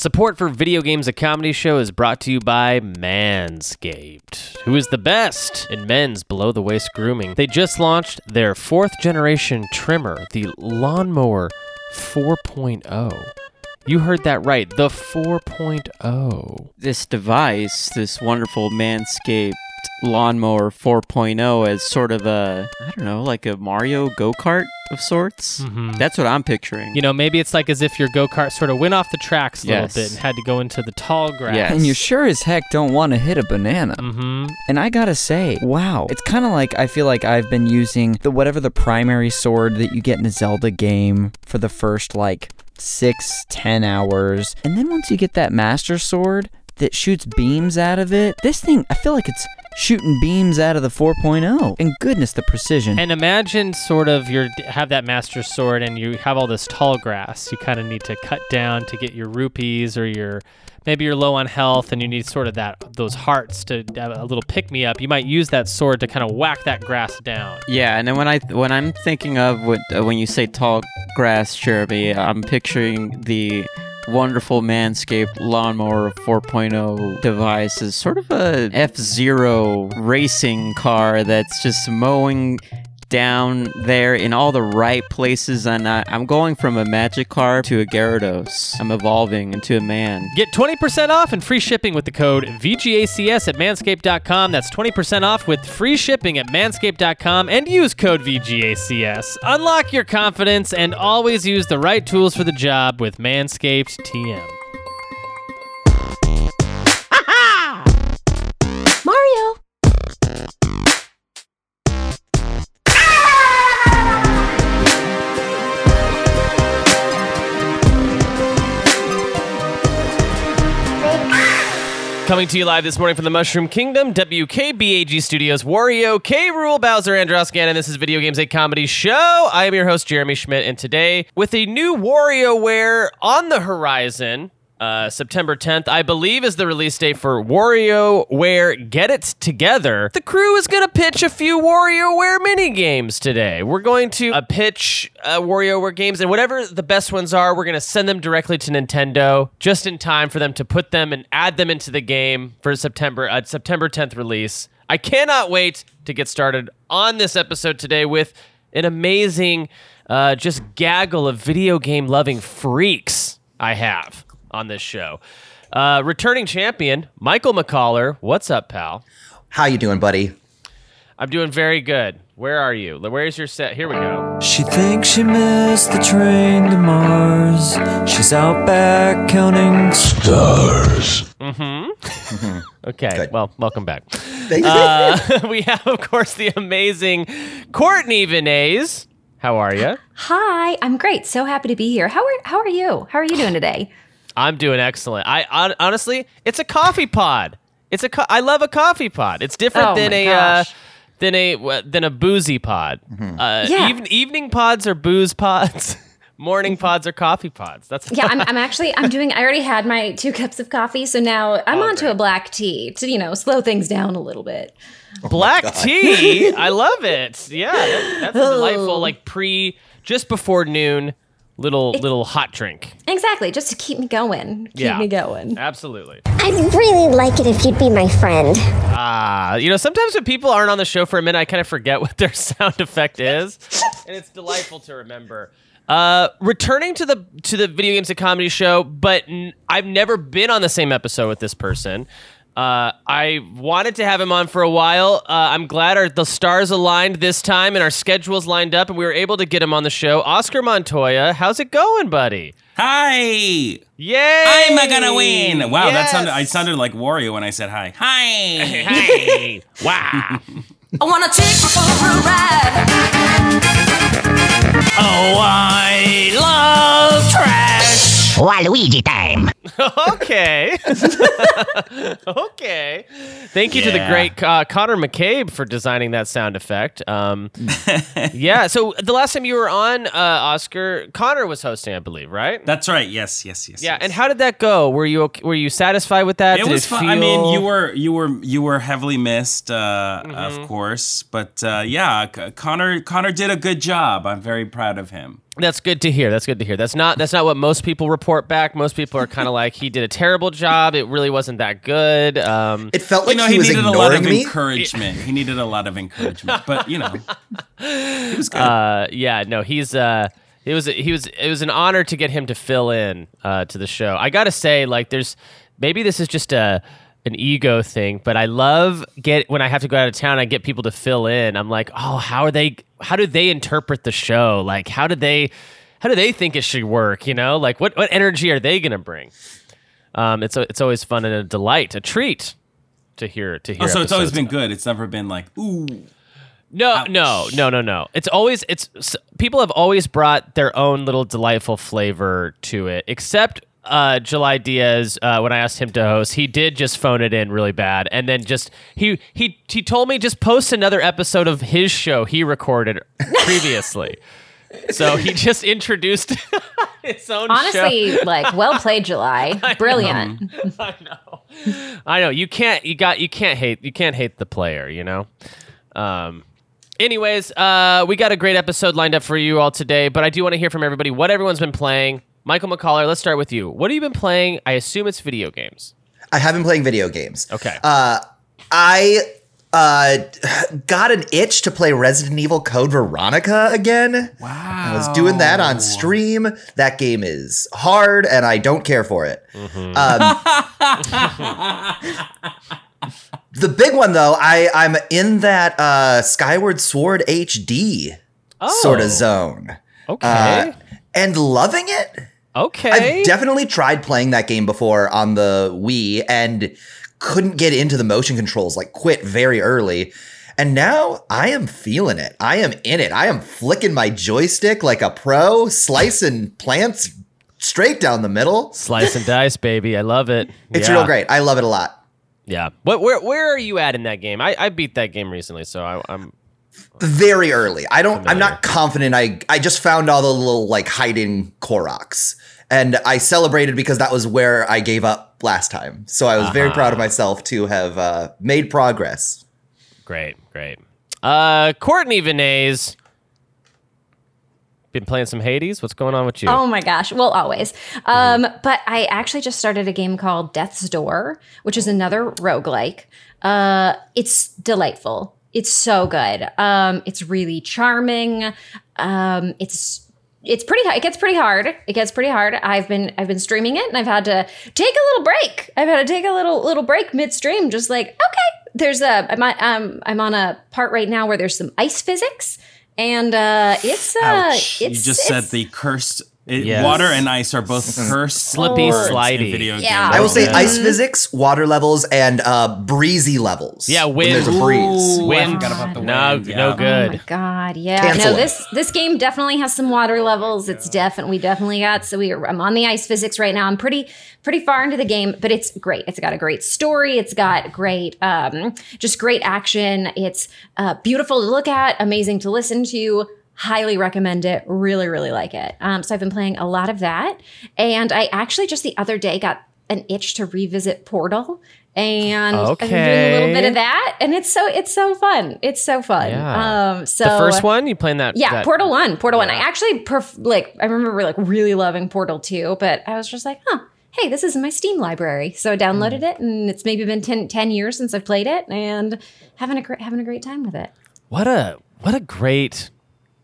Support for Video Games a Comedy Show is brought to you by Manscaped, who is the best in men's below the waist grooming. They just launched their fourth generation trimmer, the Lawnmower 4.0. You heard that right, the 4.0. This device, this wonderful Manscaped lawnmower 4.0 as sort of a I don't know, like a Mario go-kart of sorts. Mhm. That's what I'm picturing. You know, maybe it's like as if your go kart sort of went off the tracks a Yes. little bit and had to go into the tall grass. Yes. And you sure as heck don't want to hit a banana. Mm-hmm. And I gotta say, wow, it's kind of like I feel like I've been using the whatever the primary sword that you get in a Zelda game for the first like six, ten hours, and then once you get that master sword that shoots beams out of it, this thing I feel like it's shooting beams out of the 4.0. And goodness, the precision. And imagine sort of you have that master sword and you have all this tall grass. You kind of need to cut down to get your rupees or your maybe you're low on health and you need sort of that those hearts to have a little pick me up. You might use that sword to kind of whack that grass down. Yeah, and then when I when I'm thinking of what uh, when you say tall grass, Jeremy, I'm picturing the wonderful Manscaped lawnmower 4.0 device as sort of a F-Zero racing car that's just mowing down there in all the right places and I, I'm going from a Magikarp to a Gyarados. I'm evolving into a man. Get 20% off and free shipping with the code VGACS at manscaped.com. That's 20% off with free shipping at manscaped.com and use code VGACS. Unlock your confidence and always use the right tools for the job with Manscaped TM. Coming to you live this morning from the Mushroom Kingdom, WKBAG Studios, Wario, K. Rool, Bowser, Andros Ganon. This is Video Games, a comedy show. I am your host, Jeremy Schmidt, and today, with a new WarioWare on the horizon, uh, September 10th, I believe, is the release date for WarioWare Get It Together. The crew is going to pitch a few WarioWare mini games today. We're going to uh, pitch uh, WarioWare games, and whatever the best ones are, we're going to send them directly to Nintendo just in time for them to put them and add them into the game for September uh, September 10th release. I cannot wait to get started on this episode today with an amazing, uh, just gaggle of video game loving freaks I have on this show. Uh, returning champion Michael McCollar, what's up, pal? How you doing, buddy? I'm doing very good. Where are you? Where's your set? Here we go. She thinks she missed the train to Mars. She's out back counting stars. Mm-hmm. okay. Good. Well, welcome back. Thank you. Uh, we have, of course, the amazing Courtney Vinays. How are you? Hi, I'm great. So happy to be here. How are How are you? How are you doing today? I'm doing excellent. I hon- honestly, it's a coffee pod. It's a co- I love a coffee pod. It's different Oh than a uh, than a than a boozy pod. Uh, Yeah. even- evening pods are booze pods. Morning pods are coffee pods. That's Yeah, I'm, I'm actually I'm doing. I already had my two cups of coffee, so now I'm Oh, on to great. a black tea to you know slow things down a little bit. black tea. I love it. Yeah, that- that's a delightful Oh. like pre just before noon little little hot drink. Exactly, just to keep me going. Keep Yeah. me going. Absolutely. I'd really like it if you'd be my friend. Ah, you know, sometimes when people aren't on the show for a minute, I kind of forget what their sound effect is, and it's delightful to remember. Uh, returning to the to the video games and comedy show, but n- I've never been on the same episode with this person. Uh, I wanted to have him on for a while. Uh, I'm glad our the stars aligned this time and our schedules lined up, and we were able to get him on the show. Oscar Montoya, how's it going, buddy? Hi! Yay! I'm gonna win! Wow, that sounded I sounded like Wario when I said hi. Hi! Hey! wow! I want to take you for a ride. oh, I love trash! Waluigi time. okay. okay. Thank you to the great uh, Connor McCabe for designing that sound effect. Um, yeah. So the last time you were on, uh, Oscar, Connor was hosting, I believe, right? That's right. Yes, yes, yes. yeah. yes. And how did that go? Were you okay, were you satisfied with that? it Did was fun. I mean, you were you were you were heavily missed, uh, Mm-hmm. of course, but uh, yeah, C- Connor Connor did a good job. I'm very proud of him. That's good to hear. That's good to hear. That's not that's not what most people report back. Most people are kind of like he did a terrible job. It really wasn't that good. Um, It felt like you know, he, he, was needed a lot of me. encouragement. He needed a lot of encouragement, but you know, he was good. uh, yeah, no, he's uh, it was he was it was an honor to get him to fill in uh, to the show. I gotta say, like, there's maybe this is just a an ego thing, but I love get when I have to go out of town. I get people to fill in. I'm like, oh, how are they? How do they interpret the show? Like, how do they? How do they think it should work? You know, like what what energy are they gonna bring? Um, it's a, it's always fun and a delight, a treat to hear to hear. oh, so it's always been good. It's never been like, ooh. no, no, no, no, no. It's always it's people have always brought their own little delightful flavor to it. Except uh, July Diaz, uh, when I asked him to host, he did just phone it in really bad, and then just he he he told me just post another episode of his show he recorded previously. so he just introduced his own show. Honestly, like well played, July. Brilliant. I know. I know. You can't. You got. You can't hate. You can't hate the player. You know. Um. Anyways, uh, we got a great episode lined up for you all today, but I do want to hear from everybody what everyone's been playing. Michael McCollar, let's start with you. What have you been playing? I assume it's video games. I have been playing video games. Okay. Uh, I uh, got an itch to play Resident Evil Code Veronica again. Wow. I was doing that on stream. That game is hard, and I don't care for it. Um, the big one, though, I I'm in that uh, Skyward Sword HD sort Oh. of zone, Okay. uh, and loving it. okay. I've definitely tried playing that game before on the Wii and couldn't get into the motion controls, like quit very early. And now I am feeling it. I am in it. I am flicking my joystick like a pro, slicing plants straight down the middle. Slice and dice, baby. I love it. It's Yeah. real great. I love it a lot. Yeah. What? Where? Where are you at in that game? I, I beat that game recently, so I, I'm. Very early. I don't I'm not confident. I I just found all the little like hiding Koroks. And I celebrated because that was where I gave up last time. So I was very proud of myself to have uh, made progress. Great, great. Uh, Courtney Vinays. Been playing some Hades. What's going on with you? Oh my gosh. Well, always. Um, but I actually just started a game called Death's Door, which is another roguelike. Uh, it's delightful. It's so good. Um, it's really charming. Um, it's it's pretty it gets pretty hard. It gets pretty hard. I've been I've been streaming it and I've had to take a little break. I've had to take a little little break midstream just like, okay, there's a I'm on, um I'm on a part right now where there's some ice physics and uh it's uh Ouch. it's you just it's- said the cursed. It, Yes. Water and ice are both cursed. Slippy, words in slidey. Video Yeah. games. I will say Yeah. ice physics, water levels, and uh, breezy levels. Yeah, when wind. there's a breeze. Ooh, I Wind. about the No, wind. no yeah. Oh my good. god, yeah. Cancel no, it. this this game definitely has some water levels. It's definitely we definitely got so we are, I'm on the ice physics right now. I'm pretty pretty far into the game, but it's great. It's got a great story. It's got great um just great action. It's uh beautiful to look at, amazing to listen to. Highly recommend it. Really, really like it. Um, so I've been playing a lot of that, and I actually just the other day got an itch to revisit Portal, and I've been doing a little bit of that, and it's so it's so fun. It's so fun. Yeah. Um, so the first one you playing that? yeah, that- Portal One, Portal One. I actually pref- like. I remember like really loving Portal Two, but I was just like, huh. Hey, this is my Steam library, so I downloaded it, and it's maybe been 10, 10 years since I've played it, and having a great having a great time with it. What a what a great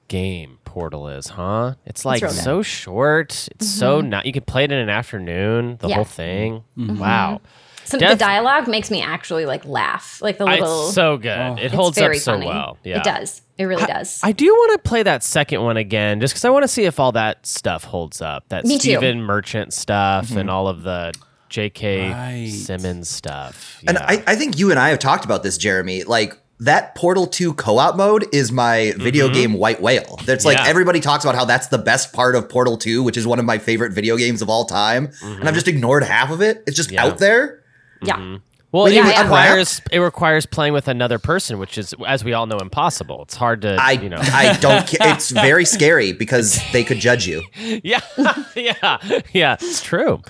game Portal is, huh? It's like real good. so short. It's so mm-hmm. not. You could play it in an afternoon. The Yeah. whole thing. Mm-hmm. Wow. Mm-hmm. So Def- the dialogue makes me actually like laugh, like the little. It's so good. Oh. it holds up so funny. well. Yeah. It does. It really does. I do want to play that second one again, just because I want to see if all that stuff holds up. That Me too. Stephen Merchant stuff and all of the J.K. Right. Simmons stuff. And I, I think you and I have talked about this, Jeremy. Like that Portal 2 co-op mode is my video game white whale. That's like Mm-hmm. Everybody talks about how that's the best part of Portal 2, which is one of my favorite video games of all time. And I've just ignored half of it. It's just Mm-hmm. Yeah. out there. yeah. well, when it you requires it requires playing with another person, which is, as we all know, impossible. It's hard to, I you know. I don't it's very scary because they could judge you. Yeah, yeah, yeah. It's true.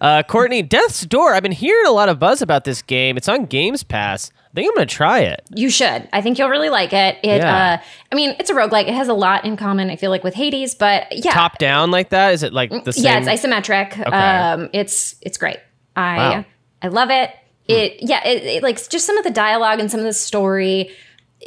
Uh, Courtney, Death's Door. I've been hearing a lot of buzz about this game. It's on Games Pass. I think I'm gonna try it. You should. I think you'll really like it. It Yeah. uh I mean, it's a roguelike. It has a lot in common, I feel like, with Hades, but yeah. Top down like that? Is it like the same? Yeah, it's isometric. Um it's it's great. I Wow. I love it. It yeah, it, it like just some of the dialogue and some of the story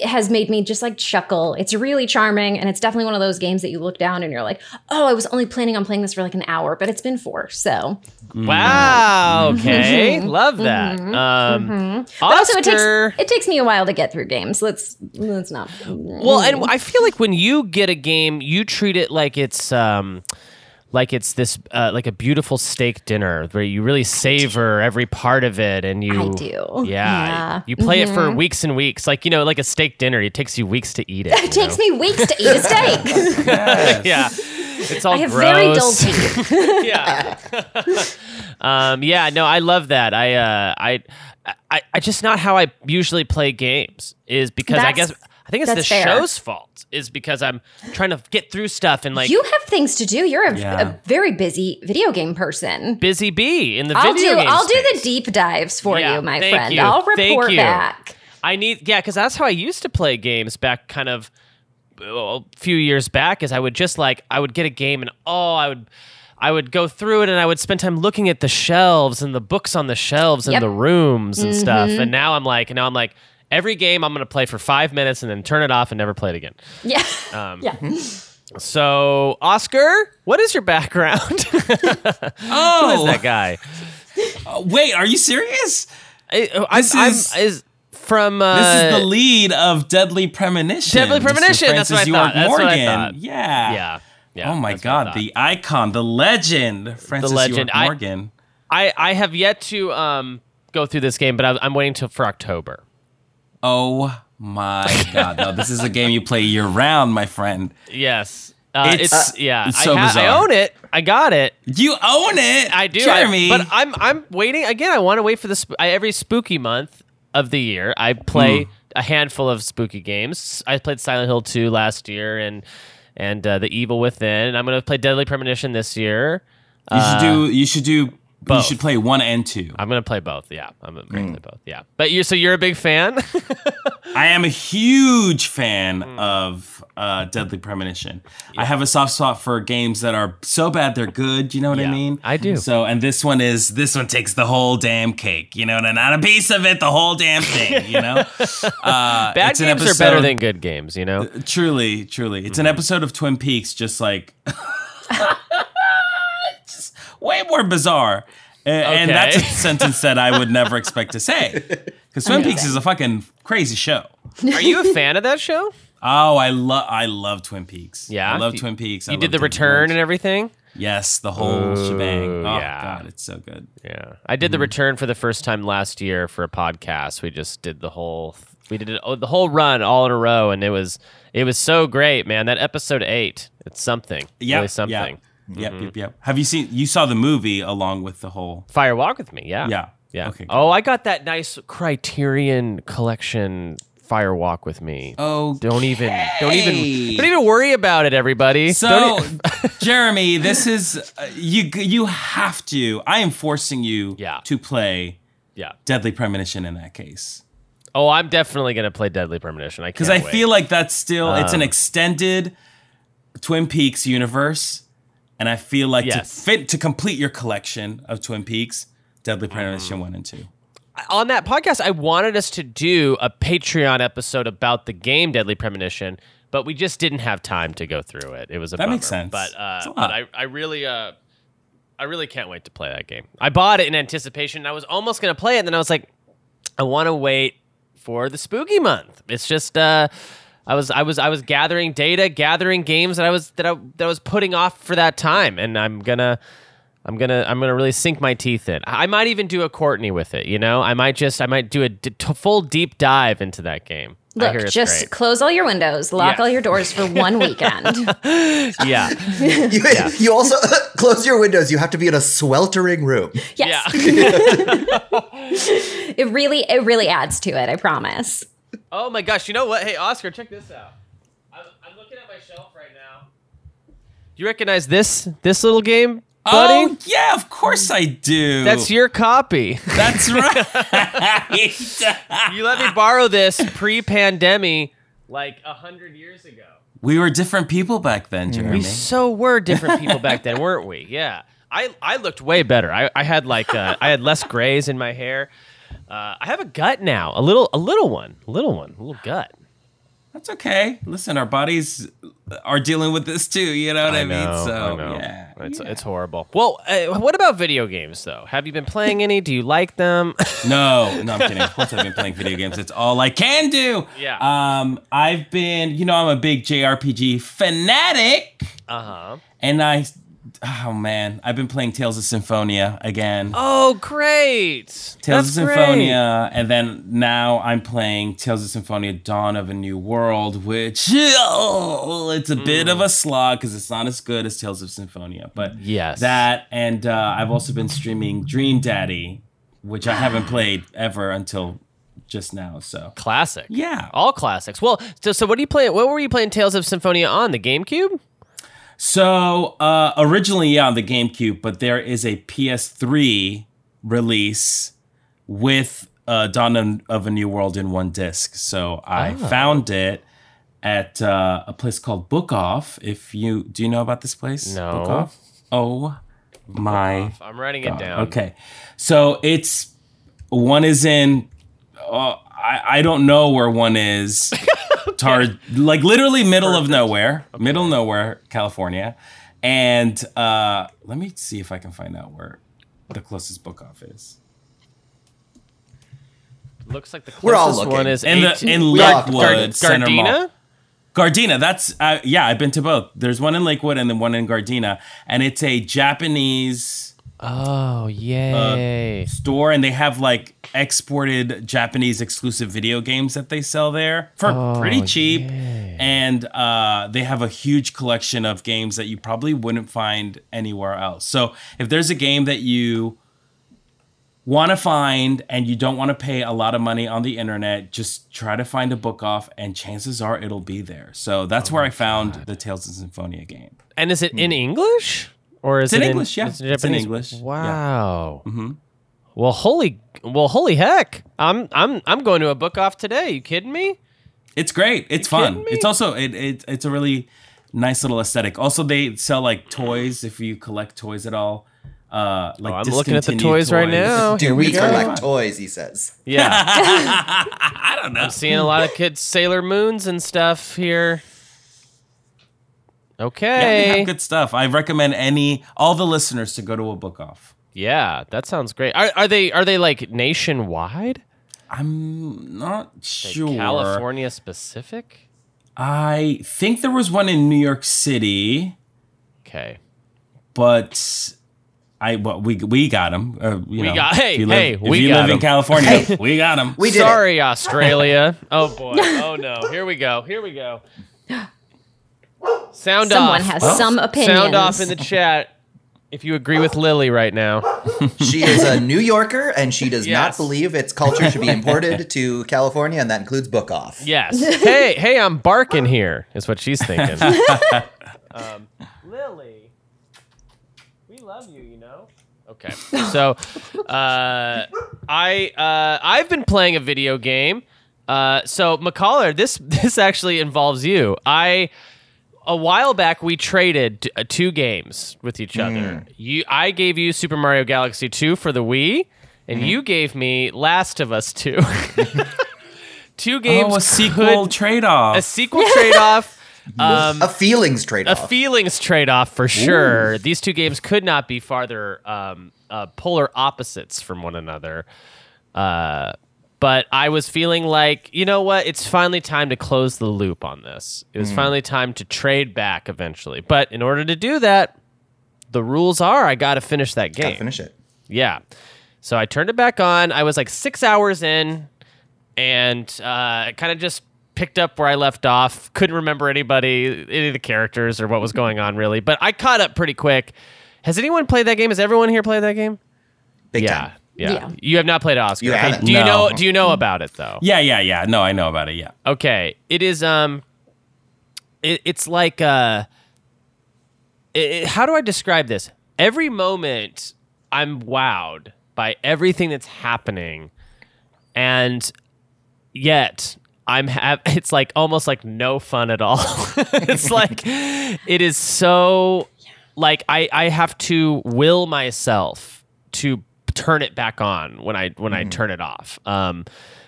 has made me just like chuckle. It's really charming and it's definitely one of those games that you look down and you're like, "Oh, I was only planning on playing this for like an hour, but it's been 4." So, mm-hmm. Wow. Mm-hmm. Okay. Mm-hmm. Love that. Um, but also it takes it takes me a while to get through games. Let's let's not. Well, and I feel like when you get a game, you treat it like it's um like it's this uh, like a beautiful steak dinner where you really savor every part of it and you I do. Yeah. Yeah. You play it for weeks and weeks. Like, you know, like a steak dinner, it takes you weeks to eat it. It takes me weeks to eat a steak. yeah. It's all I have gross. very dull teeth. yeah. um, yeah, no, I love that. I, uh, I, I, I just not how I usually play games is because I guess I think it's the fair. show's fault is because I'm trying to get through stuff and like you have things to do. You're a, Yeah. a very busy video game person. busy bee in the I'll video do game I'll do the deep dives for Yeah, you, my thank friend. you. I'll Thank report you. back. I need yeah, because that's how I used to play games back kind of a few years back. Is I would just like I would get a game and oh I would. I would go through it and I would spend time looking at the shelves and the books on the shelves Yep. and the rooms and stuff. Mm-hmm. And now I'm like, now I'm like, every game I'm gonna play for five minutes and then turn it off and never play it again. Yeah. Um, yeah. So, Oscar, what is your background? Who is Oh, that guy? wait, are you serious? I, I, This I'm- is- is from uh, This is the lead of Deadly Premonition. Deadly Mr. Premonition, that's what I Francis thought, York that's what I thought. Yeah. yeah. Yeah, oh my that's what I God, the icon, the legend, Francis legend. York I- Morgan. I, I have yet to um, go through this game, but I, I'm waiting till for October. Oh my God, no, this is a game you play year round, my friend. Yes, uh, it's, It's- yeah. it's so I, I bizarre. own it. I got it. You own it. I do. I- Jeremy. but I'm I'm waiting again. I want to wait for the sp- I, every spooky month of the year. I play Hmm. a handful of spooky games. I played Silent Hill 2 last year and and uh, The Evil Within. And I'm going to play Deadly Premonition this year. you should do. You should do. You should play one and two. I'm going to play both. Yeah, I'm going to Hmm. play both. Yeah. But you so you're a big fan? I am a huge fan Hmm. of uh, Deadly Premonition. I have a soft spot for games that are so bad they're good. You know what Yeah, I mean? I do. So, and this one is this one takes the whole damn cake. You know, and not a piece of it, the whole damn thing. You know, uh, Bad games are better than good games, you know? Truly, truly, it's Mm-hmm. an episode of Twin Peaks, just like way more bizarre. A- And Okay. that's a sentence that I would never expect to say. Because Twin Peaks is a fucking crazy show. Are you a fan of that show? Oh, I love I love Twin Peaks. Yeah? I love You- Twin Peaks. I You did the David return Lynch. and everything? yes, the whole shebang. Oh yeah. god, it's so good. Yeah, I did the return for the first time last year for a podcast. We just did the whole, we did it, oh, the whole run all in a row, and it was it was so great, man. That episode eight, it's something, Yeah, really something. Yep, yep, yep. Have you seen? You saw the movie along with the whole. Fire Walk with Me, yeah, Yeah. yeah. Okay. Oh, I got that nice Criterion collection. Fire Walk with Me. Oh, Don't even, don't even, don't even worry about it, everybody. So, e- Jeremy, this is uh, you. You have to. I am forcing you Yeah. to play yeah. Deadly Premonition in that case Oh, I'm definitely gonna play Deadly Premonition. I because I wait. feel like that's still it's Um, an extended Twin Peaks universe, and I feel like Yes. to fit to complete your collection of Twin Peaks, Deadly Premonition one and two. on that podcast, I wanted us to do a Patreon episode about the game Deadly Premonition, but we just didn't have time to go through it. It was a That makes sense. But, uh, but I, I really, uh, I really can't wait to play that game. I bought it in anticipation. I was almost gonna play it, and then I was like, I want to wait for the spooky month. It's just, uh, I was, I was, I was gathering data, gathering games that I was that I that I was putting off for that time, and I'm gonna. I'm gonna I'm gonna really sink my teeth in. I might even do a Courtney with it. You know, I might just I might do a d- t- full deep dive into that game. Look, just great. close all your windows, lock Yes. all your doors for one weekend. yeah, You, you also close your windows. You have to be in a sweltering room. Yes. yeah. It really it really adds to it, I promise. Oh my gosh! You know what? Hey, Oscar, check this out. I'm, I'm looking at my shelf right now. Do you recognize this this little game buddy? Oh yeah, of course I do. That's your copy. That's right. you let me borrow this pre-pandemic, like a hundred years ago. we were different people back then, Jeremy. We so were different people back then, weren't we? Yeah. I, I looked way better. I, I had like uh, I had less grays in my hair. Uh, I have a gut now, a little a little one, a little one, a little gut. That's okay. Listen, our bodies are dealing with this too. You know what I, mean? know, So I yeah, It's yeah. it's horrible. Well, uh, what about video games though? Have you been playing any? Do you like them? No, no, I'm kidding. Of course, I've been playing video games. It's all I can do. Yeah. Um, I've been, you know, I'm a big JRPG fanatic, uh huh. and I, oh man, I've been playing Tales of Symphonia again. Oh, great! Tales That's of great. Symphonia, and then now I'm playing Tales of Symphonia: Dawn of a New World, which oh, it's a bit Mm. of a slog because it's not as good as Tales of Symphonia. But Yes. that, and uh, I've also been streaming Dream Daddy, which I haven't played ever until just now. So Classic. yeah, All classics. Well, so, so what do you play? What were you playing Tales of Symphonia on the GameCube? So uh, originally, yeah, on the GameCube, but there is a PS3 release with uh, Dawn of- a New World in one disc. So I Oh. found it at uh, a place called Book Off. If you do you know about this place? No. Book Off. Oh my. I'm writing it down. Okay, so it's one is in. Uh, I I don't know where one is. Tar, like literally middle of nowhere, middle nowhere, California, and uh, let me see if I can find out where the closest book off is. Looks like the We're all closest one is In the in Lakewood Gard- Center Mall. Gardena. Gardena, that's uh, yeah, I've been to both. There's one in Lakewood and then one in Gardena, and it's a Japanese Oh yay! store and they have like exported Japanese exclusive video games that they sell there for Oh, pretty cheap. And uh, they have a huge collection of games that you probably wouldn't find anywhere else. So if there's a game that you want to find and you don't want to pay a lot of money on the internet, just try to find a book off and chances are it'll be there. So that's Oh where I found the Tales of Symphonia game. and is it in English or is It's in it English, yeah. It's in, It's in Japanese? English, yeah. Wow. Mm-hmm. Well, holy, well, holy heck! I'm I'm I'm going to a book off today. You kidding me? It's great. It's fun. It's also it, it it's a really nice little aesthetic. Also, they sell like toys if you collect toys at all. Uh, like Oh, I'm looking at the discontinued toys right now. Do Here we we go. collect toys? He says. Yeah, I don't know. I'm seeing a lot of kids Sailor Moons and stuff here. Yeah, they Okay. have good stuff. I recommend any all the listeners to go to a book off. Yeah, that sounds great. Are, are they are they like nationwide? I'm not Like sure. California specific? I think there was one in New York City, Okay. but I well we we got them. Uh, you We know, got- hey, you live, hey, if we you got live in 'em. California, we got them. We did Sorry, Australia. oh boy. Oh no. Here we go. Here we go. Sound Someone off. has some opinions. Sound off in the chat if you agree with Lily right now. She is a New Yorker and she does Yes. not believe its culture should be imported to California, and that includes book off. Yes. hey, hey, I'm barking here. Is what she's thinking. um, Lily, we love you. You know. Okay. So, uh, I uh, I've been playing a video game. Uh, so McCollar, this this actually involves you. I a while back we traded uh, two games with each other. You, I gave you Super Mario Galaxy 2 for the Wii, and you gave me Last of Us 2. two games. Oh, a sequel trade off. a sequel trade off. Um, A feelings trade off. a feelings trade off for sure. These two games could not be farther um, uh, polar opposites from one another. Uh, but I was feeling like, you know what? It's finally time to close the loop on this. It was finally time to trade back eventually. But in order to do that, the rules are I got to finish that game. Gotta finish it. Yeah. So I turned it back on. I was like six hours in and uh, kind of just picked up where I left off. Couldn't remember anybody, any of the characters or what was going on really, but I caught up pretty quick. Has anyone played that game? Has everyone here played that game? Big yeah. time. Yeah. Yeah. You have not played Oscar. You okay. haven't. Do you No. know do you know about it though? yeah, yeah, yeah. No, I know about it. Yeah. Okay, it is. Um, it, it's like uh, it, it- how do I describe this? every moment I'm wowed by everything that's happening, and yet I'm have it's like almost like no fun at all. it's like it is so like I I have to will myself to turn it back on when I when I turn it off. Um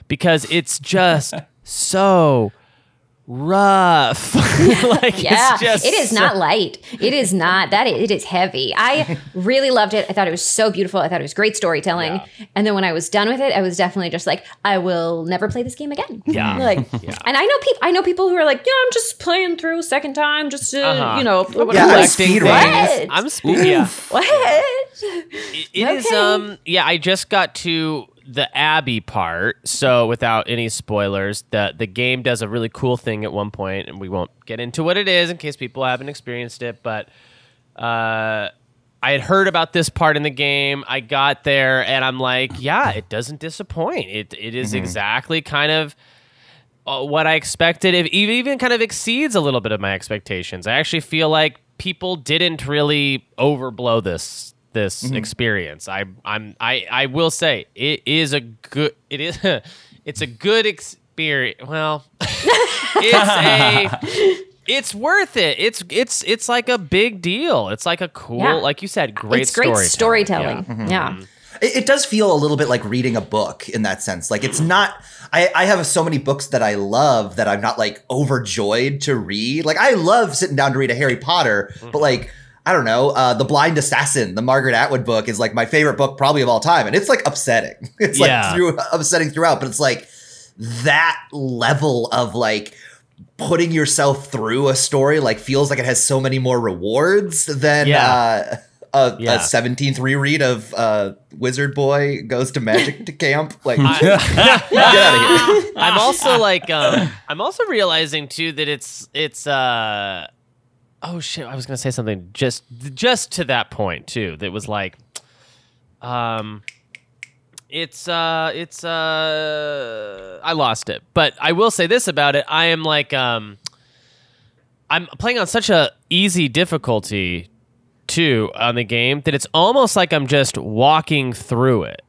because it's just so rough. like Yeah, it's just it is not light. It is not that. It is heavy. I really loved it. I thought it was so beautiful. I thought it was great storytelling. And then when I was done with it, I was definitely just like, I will never play this game again. Yeah. like, and I know people. I know people who are like, yeah, I'm just playing through second time, just to, Uh-huh. you know, Yeah, I'm collecting speed things. running. I'm speed yeah. what? It is Okay. um yeah, I just got to the Abbey part, so without any spoilers, the the game does a really cool thing at one point, and we won't get into what it is in case people haven't experienced it, but uh I had heard about this part in the game. I got there and I'm like, yeah, it doesn't disappoint. It it is exactly kind of uh, what I expected. It even even kind of exceeds a little bit of my expectations. I actually feel like people didn't really overblow this this experience. I I'm I I will say it is a good it is it's a good experience. Well, it's a it's worth it. It's it's it's like a big deal. It's like a cool, Yeah. like you said, great it's great storytelling. storytelling. Yeah. Mm-hmm. Yeah. It, it does feel a little bit like reading a book in that sense. Like it's not. I, I have so many books that I love that I'm not like overjoyed to read. Like I love sitting down to read a Harry Potter, but like I don't know, uh, the Blind Assassin, the Margaret Atwood book is like my favorite book probably of all time, and it's like upsetting. It's like Yeah. through upsetting throughout, but it's like that level of like putting yourself through a story like feels like it has so many more rewards than Yeah. uh, a, Yeah. a 17th reread of uh, Wizard Boy goes to magic to camp. Like, I- get out of here. I'm also like um I'm also realizing too that it's it's uh oh shit. I was gonna say something just just to that point too that was like um it's uh it's uh I lost it. But I will say this about it. I am like um I'm playing on such a easy difficulty too on the game that it's almost like I'm just walking through it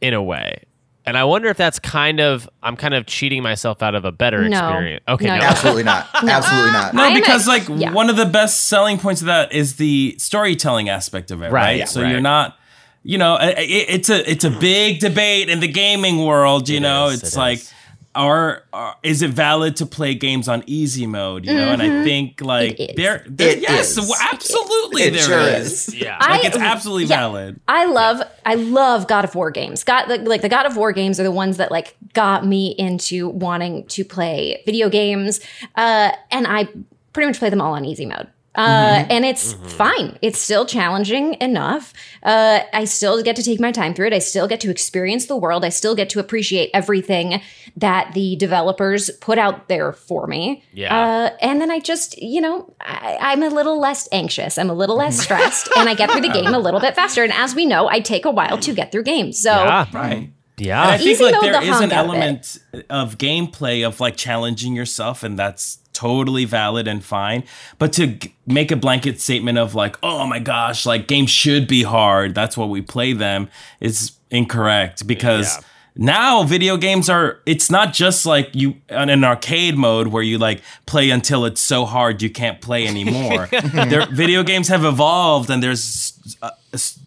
in a way. And I wonder if that's kind of I'm kind of cheating myself out of a better No. experience. Okay, No, no. no. Absolutely not. Absolutely not. No, because a- like yeah. one of the best selling points of that is the storytelling aspect of it, Right, right? yeah, so right. you're not, you know, i- i- it's a it's a big debate in the gaming world. You It know, is, it's it like. is. Are, are is it valid to play games on easy mode? You know, and I think like Mm-hmm. It is. there, there It yes, is. absolutely It there sure is. is. Yeah. Like it's absolutely yeah. valid. I love I love God of War games. God like, like the God of War games are the ones that like got me into wanting to play video games. Uh, and I pretty much play them all on easy mode. Uh, and it's fine. It's still challenging enough. Uh, I still get to take my time through it. I still get to experience the world. I still get to appreciate everything that the developers put out there for me. Yeah. Uh, and then I just, you know, I, I'm a little less anxious. I'm a little less stressed, and I get through the game a little bit faster. And as we know, I take a while to get through games. So Yeah. Right. Yeah. And I think Easy like mode, there the is an hunk of element of gameplay of like challenging yourself, and that's totally valid and fine. But to g- make a blanket statement of like, oh my gosh, like games should be hard. That's what we play them is incorrect because. Yeah. Now video games are it's not just like you on an arcade mode where you like play until it's so hard you can't play anymore. Video games have evolved and there's uh,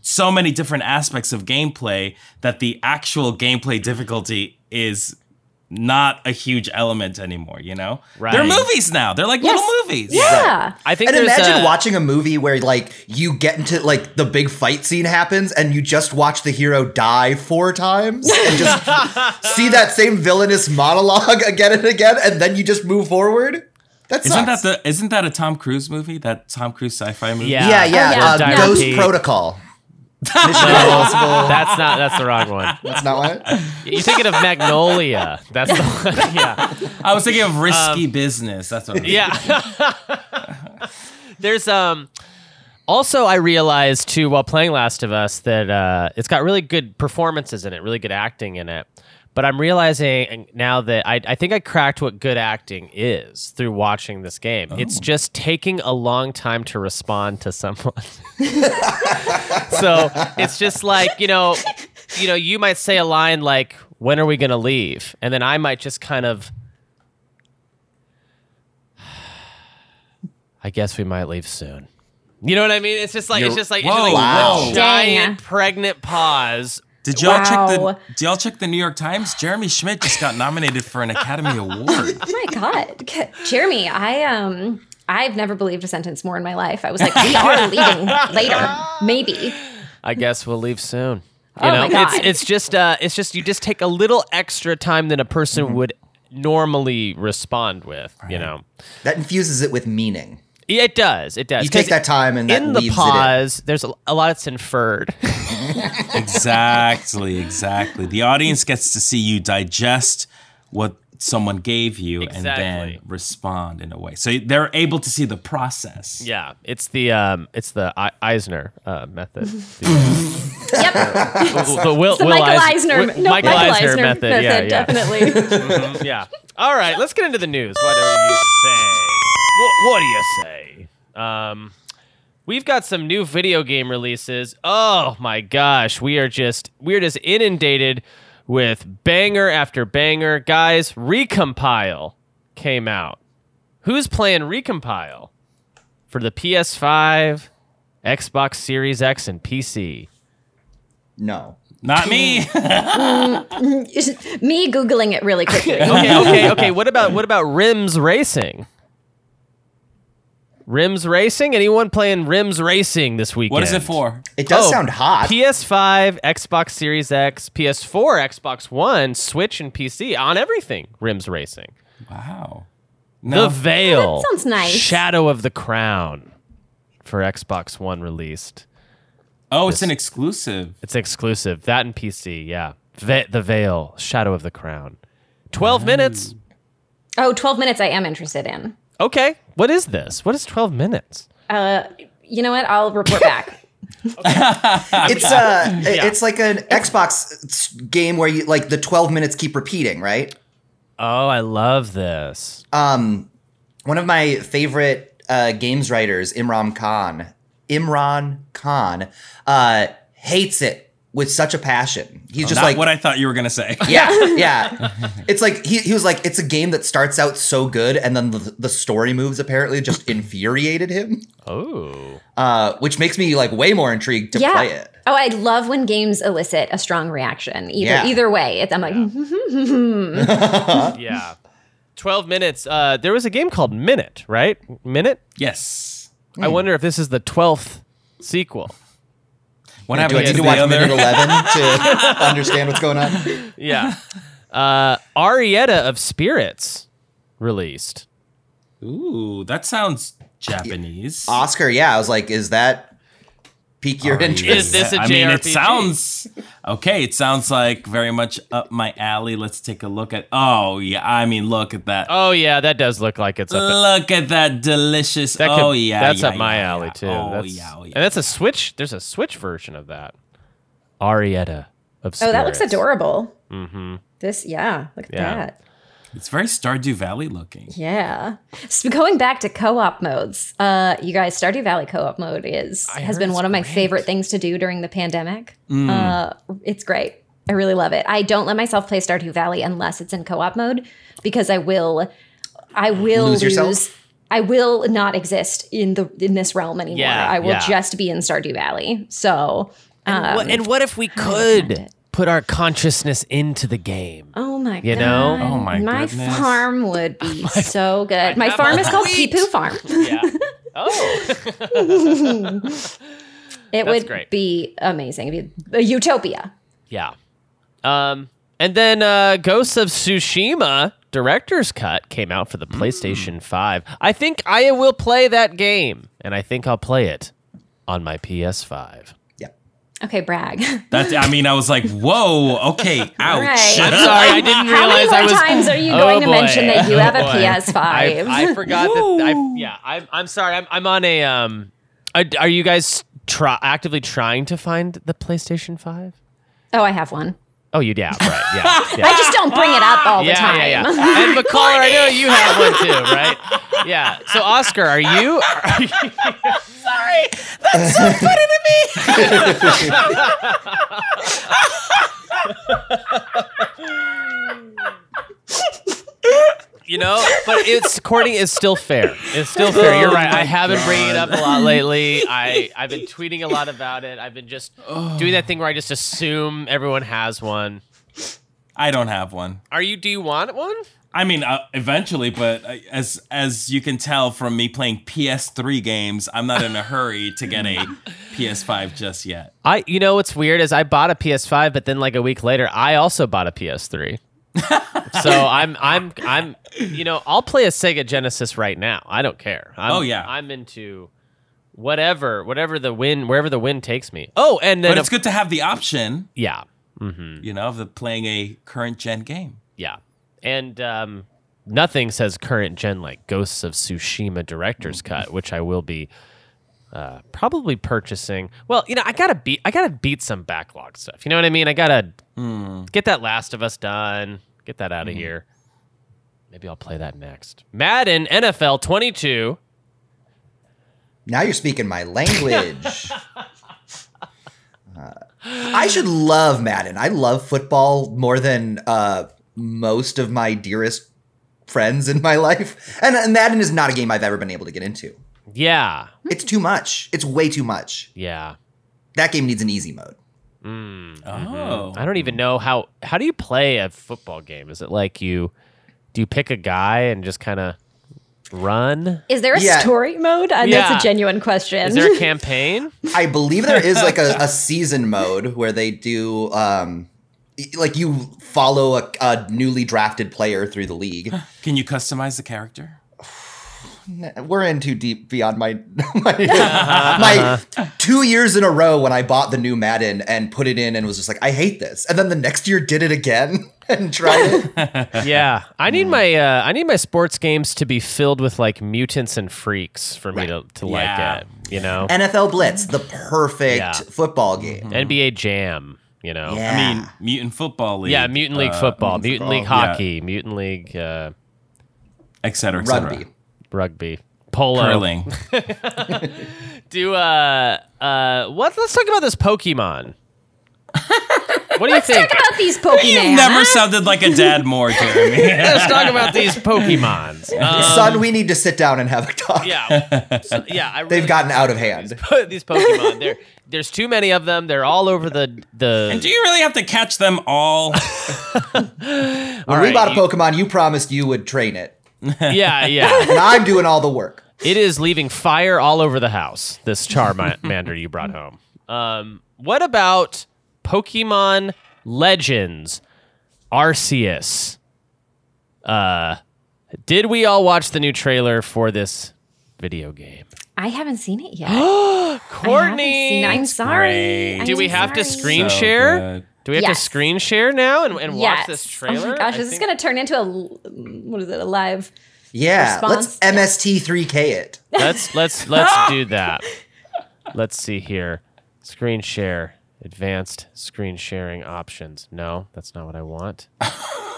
so many different aspects of gameplay that the actual gameplay difficulty is not a huge element anymore, you know? Right. They're movies now. They're like Yes. little movies. yeah, I think And imagine a, watching a movie where like you get into like the big fight scene happens and you just watch the hero die four times and just see that same villainous monologue again and again and then you just move forward. That isn't that the isn't that a Tom Cruise movie? That Tom Cruise sci-fi movie? Yeah. yeah, yeah, Oh, yeah. uh, Ghost Repeat. Protocol. Mission Impossible. That's not that's the wrong one. That's not what. You're thinking of Magnolia. That's the one. Yeah. I was thinking of risky business. That's what. I'm Yeah. There's um also I realized too while playing Last of Us that uh it's got really good performances in it, really good acting in it. But I'm realizing now that I, I think I cracked what good acting is through watching this game. It's oh. just taking a long time to respond to someone. so it's just like, you know, you know, you might say a line like, when are we going to leave? And then I might just kind of, I guess we might leave soon. You know what I mean? It's just like, it's You're- just like, Whoa, it's just like wow. one giant Dang. pregnant pause. Did y'all check the Did y'all check the New York Times? Jeremy Schmidt just got nominated for an Academy Award. Oh my god, Jeremy, I um, I've never believed a sentence more in my life. I was like, we are leaving later, maybe. I guess we'll leave soon. You Oh know, my God. it's it's just uh it's just you just take a little extra time than a person Mm-hmm. would normally respond with, you know. That infuses it with meaning. Yeah, It does. It does. You take that time and that in the weaves it in. pause, there's a, a lot that's inferred. exactly, exactly. The audience gets to see you digest what someone gave you and then respond in a way. So they're able to see the process. yeah, it's the um it's the I- Eisner uh, method. Yep, the, the Will, the Will Michael Eis- Eisner, Wi- no, Michael, Eisner, method. Yeah, yeah. definitely. yeah. All right, let's get into the news. What do you say? What, what do you say? Um, we've got some new video game releases. Oh my gosh, we are just we're just inundated with banger after banger. Guys, Recompile came out. Who's playing Recompile for the PS5, Xbox Series X, and PC? No. Not me. Me googling it really quickly. okay, okay, okay. What about what about Rims Racing? Rims Racing? Anyone playing Rims Racing this weekend? what is it for? It does Oh, sound hot. PS5, Xbox Series X, PS4, Xbox One, Switch, and PC on everything. Rims Racing. Wow. The No. Veil. That sounds nice. Shadow of the Crown for Xbox One released. oh, it's an exclusive. It's exclusive. That and PC, yeah. Ve- the Veil, Shadow of the Crown. 12 minutes. Oh, 12 minutes I am interested in. Okay. What is this? What is 12 minutes? You know what? I'll report back. It's uh, it's like an Xbox game where you like the 12 minutes keep repeating, right? Oh, I love this. Um, one of my favorite uh, games writers, Imran Khan, Imran Khan, uh, hates it with such a passion. He's just Not like, what I thought you were gonna say. yeah, yeah. It's like he, he was like, it's a game that starts out so good, and then the, the story moves apparently just infuriated him, Oh. uh, which makes me like way more intrigued to yeah. play it. Oh, I love when games elicit a strong reaction. Either Yeah. either way, it's, I'm like, Yeah. 12 minutes. Uh, there was a game called Minit, right? Minit? Yes. I wonder if this is the 12th sequel. What Do I need to to watch minute 11 to understand what's going on? Yeah. uh, Arietta of Spirits released. Ooh, that sounds Japanese. Oscar, yeah, I was like, is that pique your Are you- interest? Is this a I mean, it sounds okay. It sounds like very much up my alley. Let's take a look at. Oh yeah, I mean, look at that. Oh, yeah, that does look like it's up. Look at that delicious. that could- oh yeah, That's yeah, up my yeah, alley, yeah. too. Oh that's, yeah, oh yeah. And that's a Switch. There's a Switch version of that. Arietta of Spirits. oh, that looks adorable. Mm-hmm. This, yeah, look at Yeah. that. It's very Stardew Valley looking. Yeah. So going back to co-op modes, uh, you guys, Stardew Valley co-op mode is I has been one of my great. favorite things to do during the pandemic. Uh, it's great. I really love it. I don't let myself play Stardew Valley unless it's in co-op mode because I will, I will Lose lose. yourself? I will not exist in the in this realm anymore. Yeah, I will yeah. just be in Stardew Valley. So, um, What- and what if we could. Put our consciousness into the game? Oh my You god! know? Oh my My goodness. farm would be so good. My farm is called wheat. Peepoo Farm. Yeah. oh. It That's would great. be amazing. It'd be a utopia. Yeah. Um, and then uh, Ghosts of Tsushima director's cut came out for the PlayStation 5. I think I will play that game, and I think I'll play it on my PS5. Yeah. Okay, brag. That's. I mean, I was like, whoa, okay, ouch. right. I'm sorry, I didn't realize How many more I was. times are you Oh, going to mention that you have a Oh. PS5? I, I forgot that. I, yeah, I'm, I'm sorry. I'm, I'm on a. Um, are, are you guys try, actively trying to find the PlayStation 5? oh, I have one. Oh, you yeah, right, yeah, I just don't bring it up all the time. yeah, yeah. And McCall, I know you have one too, right? Yeah. So, Oscar, are you? Are you Sorry, that's so funny to me. you know, but it's courting is still fair. It's still fair. You're right. I have been bringing it up a lot lately. I I've been tweeting a lot about it. I've been just doing that thing where I just assume everyone has one. I don't have one. Are you? Do you want one? I mean, uh, eventually, but uh, as as you can tell from me playing PS3 games, I'm not in a hurry to get a PS5 just yet. I. You know what's weird is I bought a PS5, but then like a week later, I also bought a PS3. so I'm I'm I'm you know I'll play a Sega Genesis right now. I don't care. I'm, Oh, yeah. I'm into whatever whatever the wind wherever the wind takes me. Oh, and then But it's of- good to have the option, yeah you know, of the playing a current gen game. yeah, and um, nothing says current gen like Ghosts of Tsushima Director's Cut, which I will be. Uh, probably purchasing. Well, you know, I gotta beat. I gotta beat some backlog stuff. You know what I mean? I gotta get that Last of Us done. Get that out of here. Maybe I'll play that next. Madden NFL 22. Now you're speaking my language. Uh, I should love Madden. I love football more than uh, most of my dearest friends in my life. And, and Madden is not a game I've ever been able to get into. Yeah, It's too much. It's way too much. yeah. That game needs an easy mode. Oh, I don't even know how. How do you play a football game? Is it like you? Do you pick a guy and just kind of run? Is there a Yeah. story mode? And Yeah. that's a genuine question. Is there a campaign? I believe there is like a, a season mode where they do um y- like you follow a, a newly drafted player through the league. can you customize the character? We're in too deep beyond my my, my two years in a row when I bought the new Madden and put it in and was just like, I hate this. And then the next year did it again and tried it. yeah, I need my uh, I need my sports games to be filled with like mutants and freaks for me to, to Yeah. like it. You know, NFL Blitz, the perfect Yeah. football game. NBA Jam. You know, Yeah. I mean, Mutant Football League. yeah, Mutant League uh, football, Mutant League Yeah. hockey, Mutant League uh, et cetera, et cetera. Rugby. rugby, polo. Curling. Do uh uh what? Let's talk about this Pokemon. What do you think? Talk about these Pokemon. You've never sounded like a dad more, Jeremy. Let's talk about these Pokemons. Um, Son, we need to sit down and have a talk. yeah, So, yeah. I They've gotten out of hand. these Pokemon. There, there's too many of them. They're all over the the. And do you really have to catch them all? When we right, bought a you- Pokemon, you promised you would train it. yeah, yeah. And I'm doing all the work. It is leaving fire all over the house. This Charmander you brought home. Um, what about Pokemon Legends Arceus? Uh, did we all watch the new trailer for this video game? I haven't seen it yet. I Courtney, seen it. I'm sorry. I'm do we have to screen So share? good. Do we have Yes. to screen share now and, and watch this trailer? Oh my gosh, I is this think- going to turn into a what is it? A live? Yeah, Response? let's MST3K it. let's let's let's do that. Let's see here. Screen share. Advanced screen sharing options. No, that's not what I want.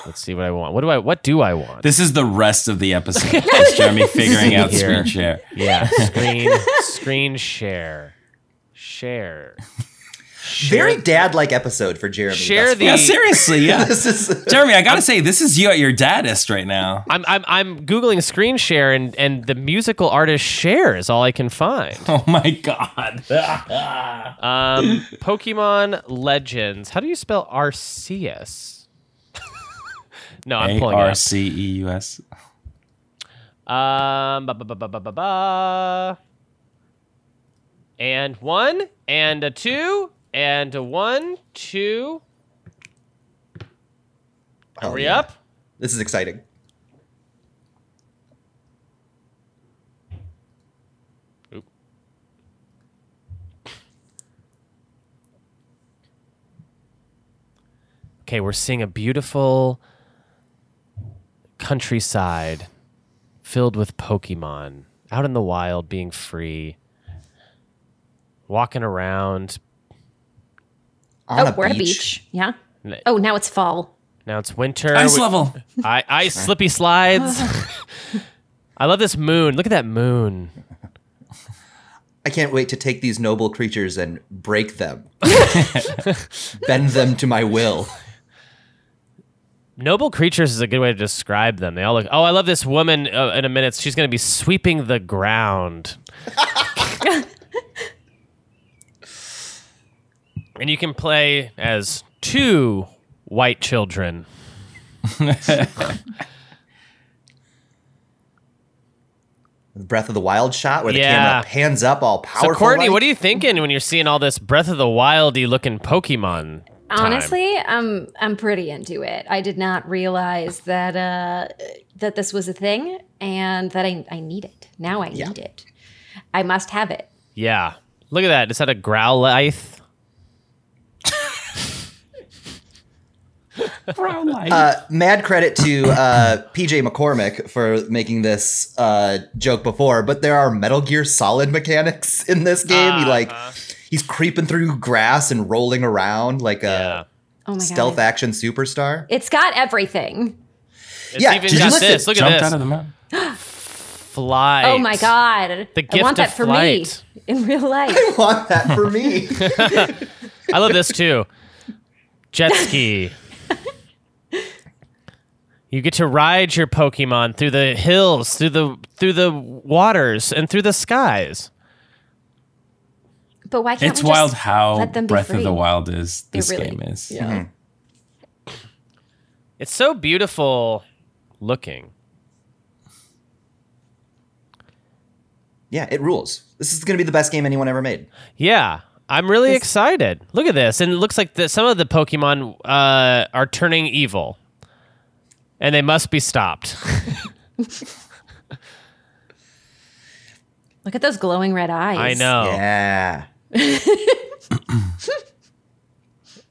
Let's see what I want. What do I what do I want? This is the rest of the episode. It's Jeremy figuring out screen share. yeah, screen screen share. Share. Very dad-like episode for Jeremy. Share the- Yeah, seriously, yeah. This is Jeremy, I gotta say, this is you at your daddest right now. I'm I'm I'm googling screen share and and the musical artist share is all I can find. Oh my god. Um, Pokemon Legends. How do you spell Arceus? no, I'm pulling it R up. C E U S. Um, ba, ba, ba, ba, ba, ba, ba. And one, and a two, and one, two. Oh, Hurry yeah. up. This is exciting. Okay, we're seeing a beautiful countryside filled with Pokemon out in the wild, being free, walking around. On oh, a we're at a beach. beach. Yeah. Oh, now it's fall. Now it's winter. Ice level. I, ice slippy slides. I love this moon. Look at that moon. I can't wait to take these noble creatures and break them, bend them to my will. Noble creatures is a good way to describe them. They all look. Oh, I love this woman. Uh, in a minute, she's going to be sweeping the ground. And you can play as two white children. The Breath of the Wild shot where the Yeah. camera pans up all powerful. So, Courtney, what are you thinking when you're seeing all this Breath of the Wildy looking Pokemon? time? Honestly, I'm I'm pretty into it. I did not realize that uh, that this was a thing and that I, I need it. Now I need it. I must have it. Yeah. Look at that. Is that a Growlithe? Uh, mad credit to uh, PJ McCormick for making this uh, joke before, but there are Metal Gear Solid mechanics in this game. He like he's creeping through grass and rolling around like Yeah. a Oh my stealth god. action superstar. It's got everything. It's Yeah, even did you got listen- this. Look at Jumped this. out of the mountain. Flight. Oh my god. The I gift want of that for flight. me in real life. I want that for me. I love this too. Jet ski. You get to ride your Pokemon through the hills, through the through the waters, and through the skies. But why can't It's we just wild how let them be Breath free? of the Wild is. This really- game is. Yeah. It's so beautiful looking. yeah, it rules. This is going to be the best game anyone ever made. Yeah, I'm really excited. Look at this, and it looks like the, some of the Pokemon uh, are turning evil, and they must be stopped. Look at those glowing red eyes. I know. Yeah.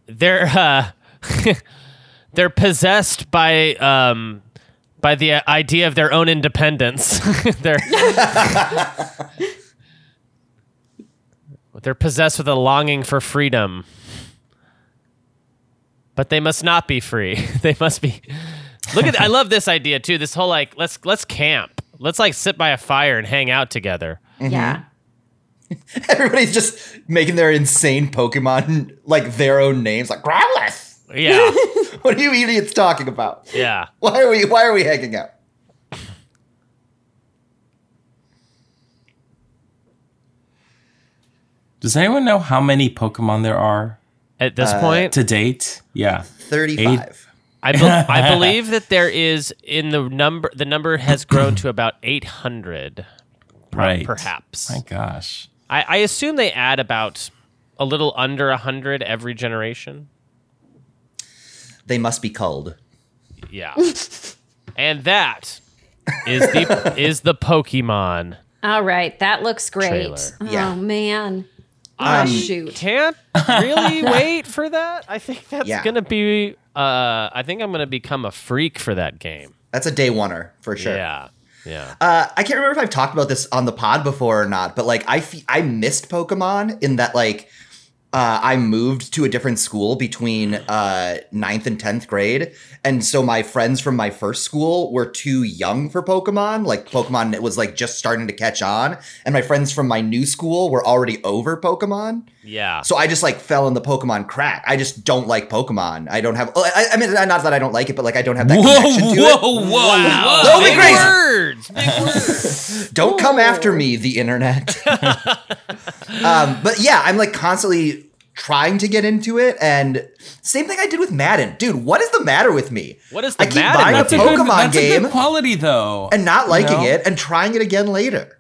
they're uh, they're possessed by um, by the idea of their own independence. they're they're possessed with a longing for freedom, but they must not be free. they must be. Look at I love this idea too. This whole like let's let's camp. Let's like sit by a fire and hang out together. Yeah. Mm-hmm. Everybody's just making their insane Pokemon like their own names, like Growlithe. Yeah, What are you idiots talking about? yeah. Why are we Why are we hanging out? Does anyone know how many Pokemon there are At this uh, point, to date? Yeah. Thirty-five. I, be- I believe that there is in the number the number has grown to about 800 Right. perhaps. My gosh. I, I assume they add about a little under 100 every generation. They must be culled. Yeah. and that is the is the Pokemon. All right. That looks great. Trailer. Oh Yeah. man. Um, I Oh shoot. can't really wait for that. I think that's Yeah. going to be uh I think I'm going to become a freak for that game. That's a day oneer for sure. Yeah. Yeah. Uh, I can't remember if I've talked about this on the pod before or not, but like I fe- I missed Pokemon in that like uh, I moved to a different school between uh, ninth and tenth grade, and so my friends from my first school were too young for Pokemon. Like Pokemon it was like just starting to catch on, and my friends from my new school were already over Pokemon. Yeah. So I just like fell in the Pokemon crack. I just don't like Pokemon. I don't have. I, I mean, not that I don't like it, but like I don't have that connection to it. whoa, whoa. Don't Big crazy. words. Big words. Don't come after me, the internet. um, but yeah, I'm like constantly trying to get into it, and same thing I did with Madden, dude. What is the matter with me? What is the I keep Madden buying a with you? That's a good- Pokemon that's a game good quality though. and not liking know? it, and trying it again later.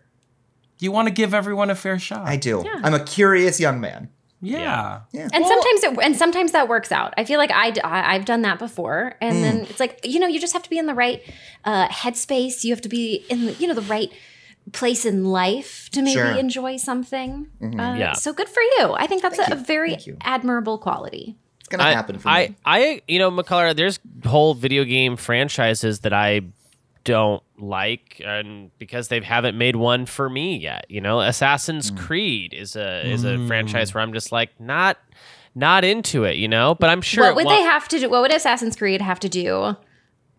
You want to give everyone a fair shot. I do. I'm a curious young man. Yeah. yeah. And sometimes it and sometimes that works out. I feel like I, I have done that before, and Hmm. then it's like you know you just have to be in the right uh, headspace. You have to be in the, you know the right place in life to maybe Sure. Mm-hmm. enjoy something. Uh, Yeah. So good for you. I think that's a, a very admirable quality. It's gonna I, happen for I, me. I, you know, McCullough, there's whole video game franchises that I don't like, and because they haven't made one for me yet. You know, Assassin's Hmm. Creed is a is a franchise where I'm just like not not into it, you know. But I'm sure what would wa- they have to do? What would Assassin's Creed have to do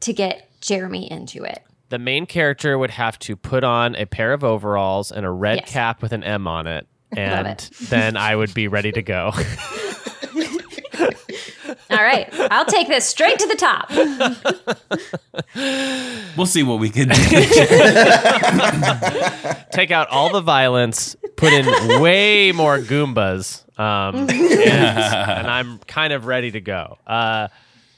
to get Jeremy into it? the main character would have to put on a pair of overalls and a red Yes. cap with an M on it, and it. then I would be ready to go. All right, I'll take this straight to the top. We'll see what we can do. Take out all the violence, put in way more Goombas, um, and, and I'm kind of ready to go. Uh,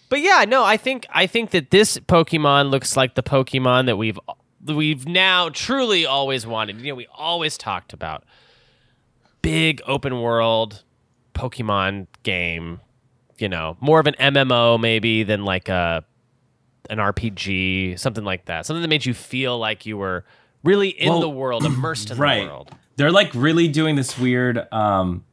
but yeah, no, I think I think that this Pokemon looks like the Pokemon that we've we've now truly always wanted. You know, we always talked about big open world Pokemon game. You know, more of an MMO maybe than like a an RPG, something like that. Something that made you feel like you were really in Well, the world, immersed in right. the world. They're like really doing this weird um,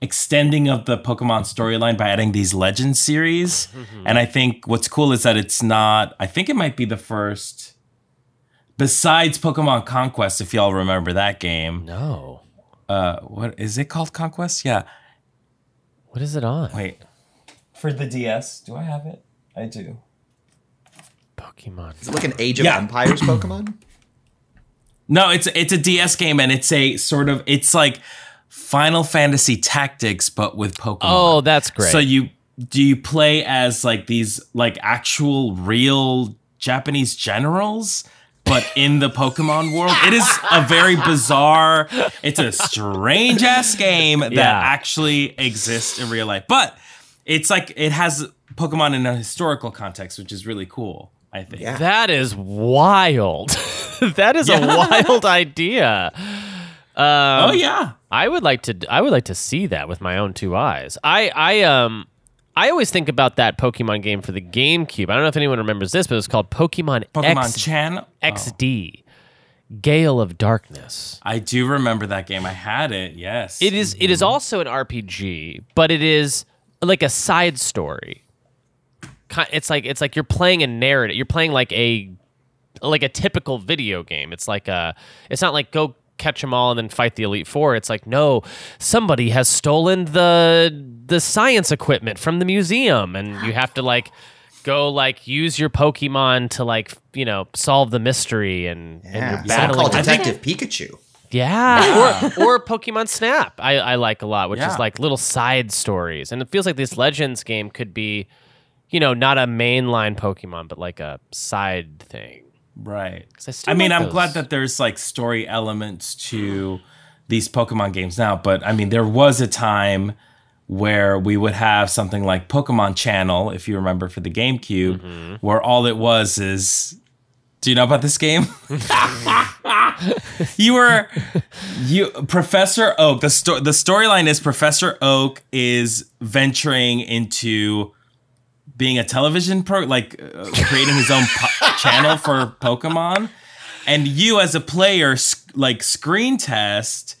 extending of the Pokemon storyline by adding these Legend series. And I think what's cool is that it's not, I think it might be the first, besides Pokemon Conquest, if y'all remember that game. No. Uh, what is it called? Conquest? Yeah. What is it on? Wait. For the DS, do I have it? I do. Pokemon. Is it like an Age of Yeah. Empires Pokemon? No, it's it's a DS game and it's a sort of it's like Final Fantasy Tactics but with Pokemon. Oh, that's great. So you do you play as like these like actual real Japanese generals? But in the Pokemon world, it is a very bizarre. It's a strange ass game that Yeah. actually exists in real life. But it's like it has Pokemon in a historical context, which is really cool. I think. Yeah. that is wild. that is a wild idea. Um, oh yeah. I would like to. I would like to see that with my own two eyes. I. I um. I always think about that Pokemon game for the GameCube. I don't know if anyone remembers this, but it was called Pokemon, Pokemon X, Chan. Oh. XD, Gale of Darkness. I do remember that game. I had it. Yes. It is. It is also an RPG, but it is like a side story. It's like it's like you're playing a narrative. You're playing like a like a typical video game. It's like a. It's not like go catch them all and then fight the elite four. It's like no, somebody has stolen the the science equipment from the museum, and you have to like go like use your Pokemon to like you know solve the mystery and and Yeah. you're Someone battling. called with- Detective Pikachu. Yeah, or or Pokemon Snap. I, I like a lot, which Yeah. is like little side stories, and it feels like this Legends game could be, you know, not a mainline Pokemon, but like a side thing. right. 'Cause I still I mean, like I'm those. glad that there's like story elements to these Pokemon games now, but I mean, there was a time where we would have something like Pokemon Channel, if you remember for the GameCube, Mm-hmm. where all it was is do you know about this game? you were you Professor Oak. The sto- the storyline is Professor Oak is venturing into being a television pro, like uh, creating his own po- channel for Pokemon, and you as a player, s- like screen test,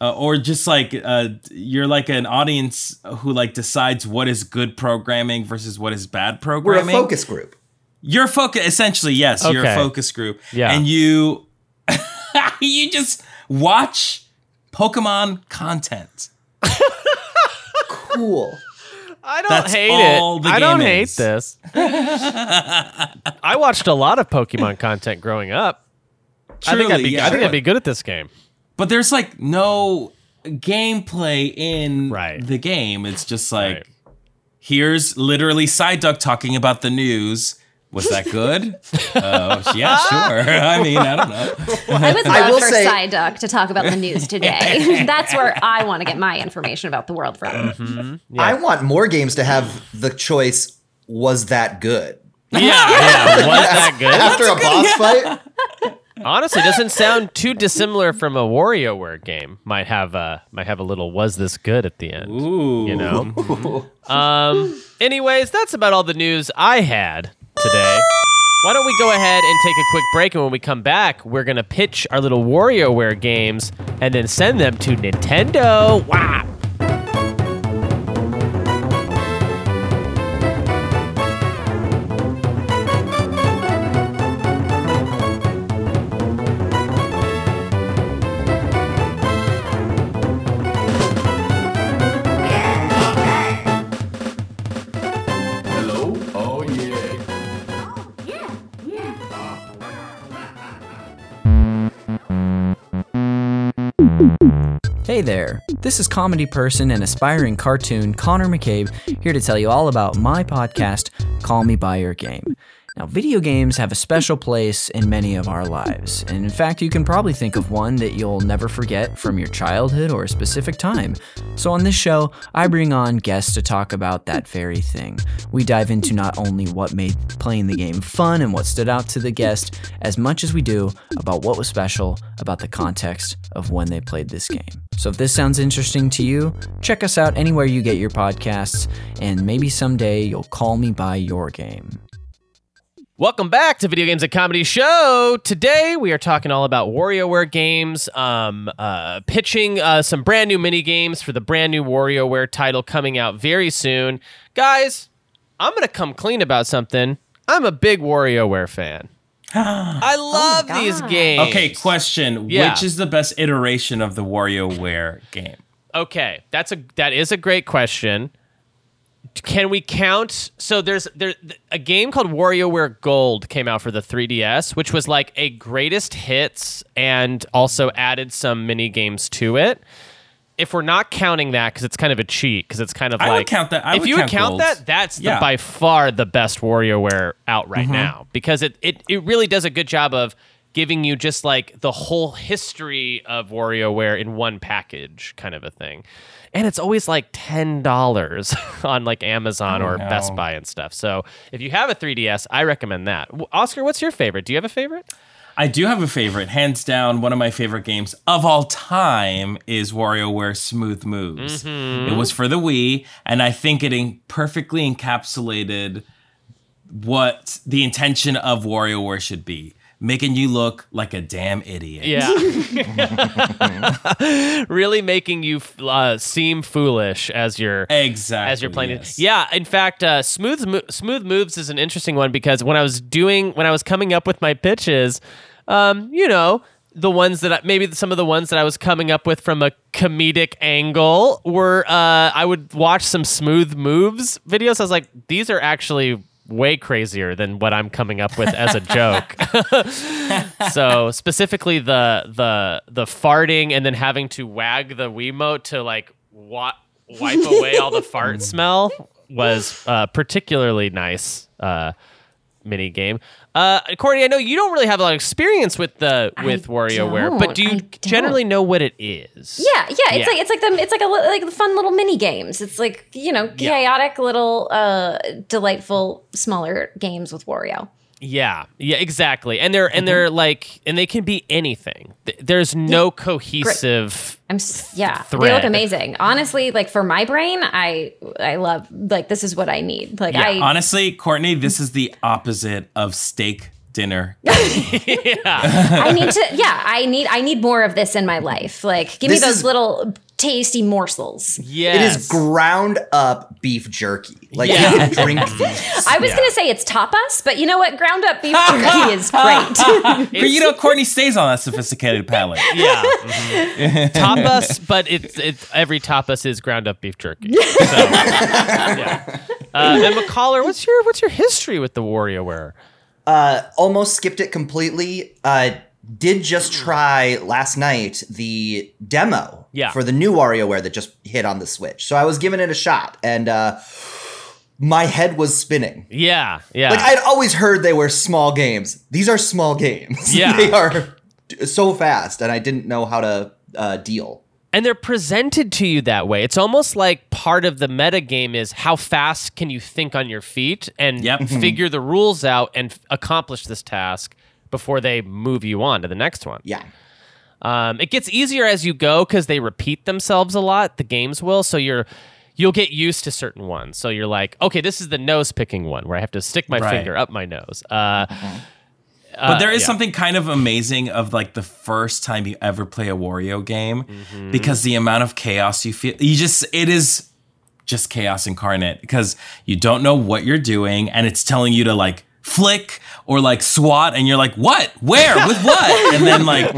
uh, or just like uh, you're like an audience who like decides what is good programming versus what is bad programming. We're a focus group. You're focus essentially, yes, you're a focus group. Yeah. And you you just watch Pokemon content. Cool. I don't That's hate all it. the I don't game hate this. I watched a lot of Pokemon content growing up. I think I'd be. yeah. I think I'd be good at this game. But there's like no gameplay in Right. the game. It's just like Right. here's literally Psyduck talking about the news. Was that good? uh, yeah, sure. I mean, I don't know. I would I love will for say- Psyduck to talk about the news today. That's where I want to get my information about the world from. I want more games to have the choice. Was that good? Yeah, yeah. Was that good? After a boss fight, Honestly, doesn't sound too dissimilar from a WarioWare game. Might have a might have a little "was this good" at the end. Ooh. You know. um. Anyways, that's about all the news I had today. Why don't we go ahead and take a quick break, and when we come back, we're gonna pitch our little WarioWare games and then send them to Nintendo. Wow. Hey there, this is comedy person and aspiring cartoon Connor McCabe here to tell you all about my podcast, Call Me By Your Game. Now, video games have a special place in many of our lives, and in fact, you can probably think of one that you'll never forget from your childhood or a specific time. So, on this show, I bring on guests to talk about that very thing. We dive into not only what made playing the game fun and what stood out to the guest, as much as we do about what was special about the context of when they played this game. So, if this sounds interesting to you, check us out anywhere you get your podcasts, and maybe someday you'll call me by your game. Welcome back to Video Games and Comedy Show. Today we are talking all about WarioWare games, um, uh, pitching uh, some brand new mini games for the brand new WarioWare title coming out very soon. Guys, I'm gonna come clean about something. I'm a big WarioWare fan. I love God. these games. Okay, question. Yeah. Which is the best iteration of the WarioWare game? Okay, that's a that is a great question. Can we count? So there's there a game called WarioWare Gold came out for the 3DS, which was like a greatest hits and also added some mini games to it. If we're not counting that, because it's kind of a cheat, because it's kind of I like would count that- I if would you count would count that, that's Yeah. Mm-hmm. by far the best WarioWare out right now because it, it it really does a good job of giving you just like the whole history of WarioWare in one package, kind of a thing. And it's always like ten dollars on like Amazon or no. Best Buy and stuff. So if you have a 3DS, I recommend that. Oscar, what's your favorite? Do you have a favorite? I do have a favorite. Hands down, one of my favorite games of all time is WarioWare Smooth Moves. Mm-hmm. It was for the Wii, and I think it perfectly encapsulated what the intention of WarioWare should be. Making you look like a damn idiot. Yeah. really making you uh, seem foolish as you're Exactly. as you're playing yes. it. Yeah, in fact, uh, smooth Mo- smooth moves is an interesting one because when I was doing when I was coming up with my pitches, um, you know, the ones that I, maybe some of the ones that I was coming up with from a comedic angle were uh, I would watch some smooth moves videos. I was like, these are actually way crazier than what I'm coming up with as a joke. so specifically the the the farting and then having to wag the Wiimote to like wa- wipe away all the fart smell was uh, particularly nice uh, mini game. Uh, Courtney, I know you don't really have a lot of experience with the with WarioWare, but don't. you generally know what it is? Yeah, yeah. It's Yeah. like it's like the it's like a like the fun little mini games. It's like you know Yeah. chaotic little uh delightful smaller games with Wario. Yeah, yeah, exactly. And they're Mm-hmm. and they're like and they can be anything. There's no cohesive. I'm s- yeah, they look amazing. Honestly, like for my brain, I I love like this is what I need. Like I Honestly, Courtney, this is the opposite of steak dinner. yeah. I need to yeah I need I need more of this in my life. Like give This me those is- little tasty morsels. Yes. It is ground up beef jerky. Like Yeah. you can drink these. I was gonna say it's tapas, but you know what? Ground up beef jerky is great. but you know, Courtney stays on that sophisticated palate. Yeah. mhm. tapas, but it's it's every tapas is ground up beef jerky. So, yeah. Uh, and McCollar, what's your what's your history with the WarioWare? Uh, almost skipped it completely. Uh, did just try last night the demo Yeah. for the new WarioWare that just hit on the Switch. So I was giving it a shot, and uh, my head was spinning. Yeah, yeah. Like I'd always heard they were small games. These are small games. Yeah. they are so fast, and I didn't know how to uh, deal. and they're presented to you that way. It's almost like part of the meta game is how fast can you think on your feet and Yep. figure the rules out and f- accomplish this task before they move you on to the next one. Yeah. Um, it gets easier as you go because they repeat themselves a lot. The games will, so you're you'll get used to certain ones. So you're like, okay, this is the nose picking one where I have to stick my Right. finger up my nose. Uh, But there is yeah. something kind of amazing of like the first time you ever play a Wario game Mm-hmm. because the amount of chaos you feel, you just, it is just chaos incarnate because you don't know what you're doing and it's telling you to like flick or like swat and you're like, what? Where? With what? and then like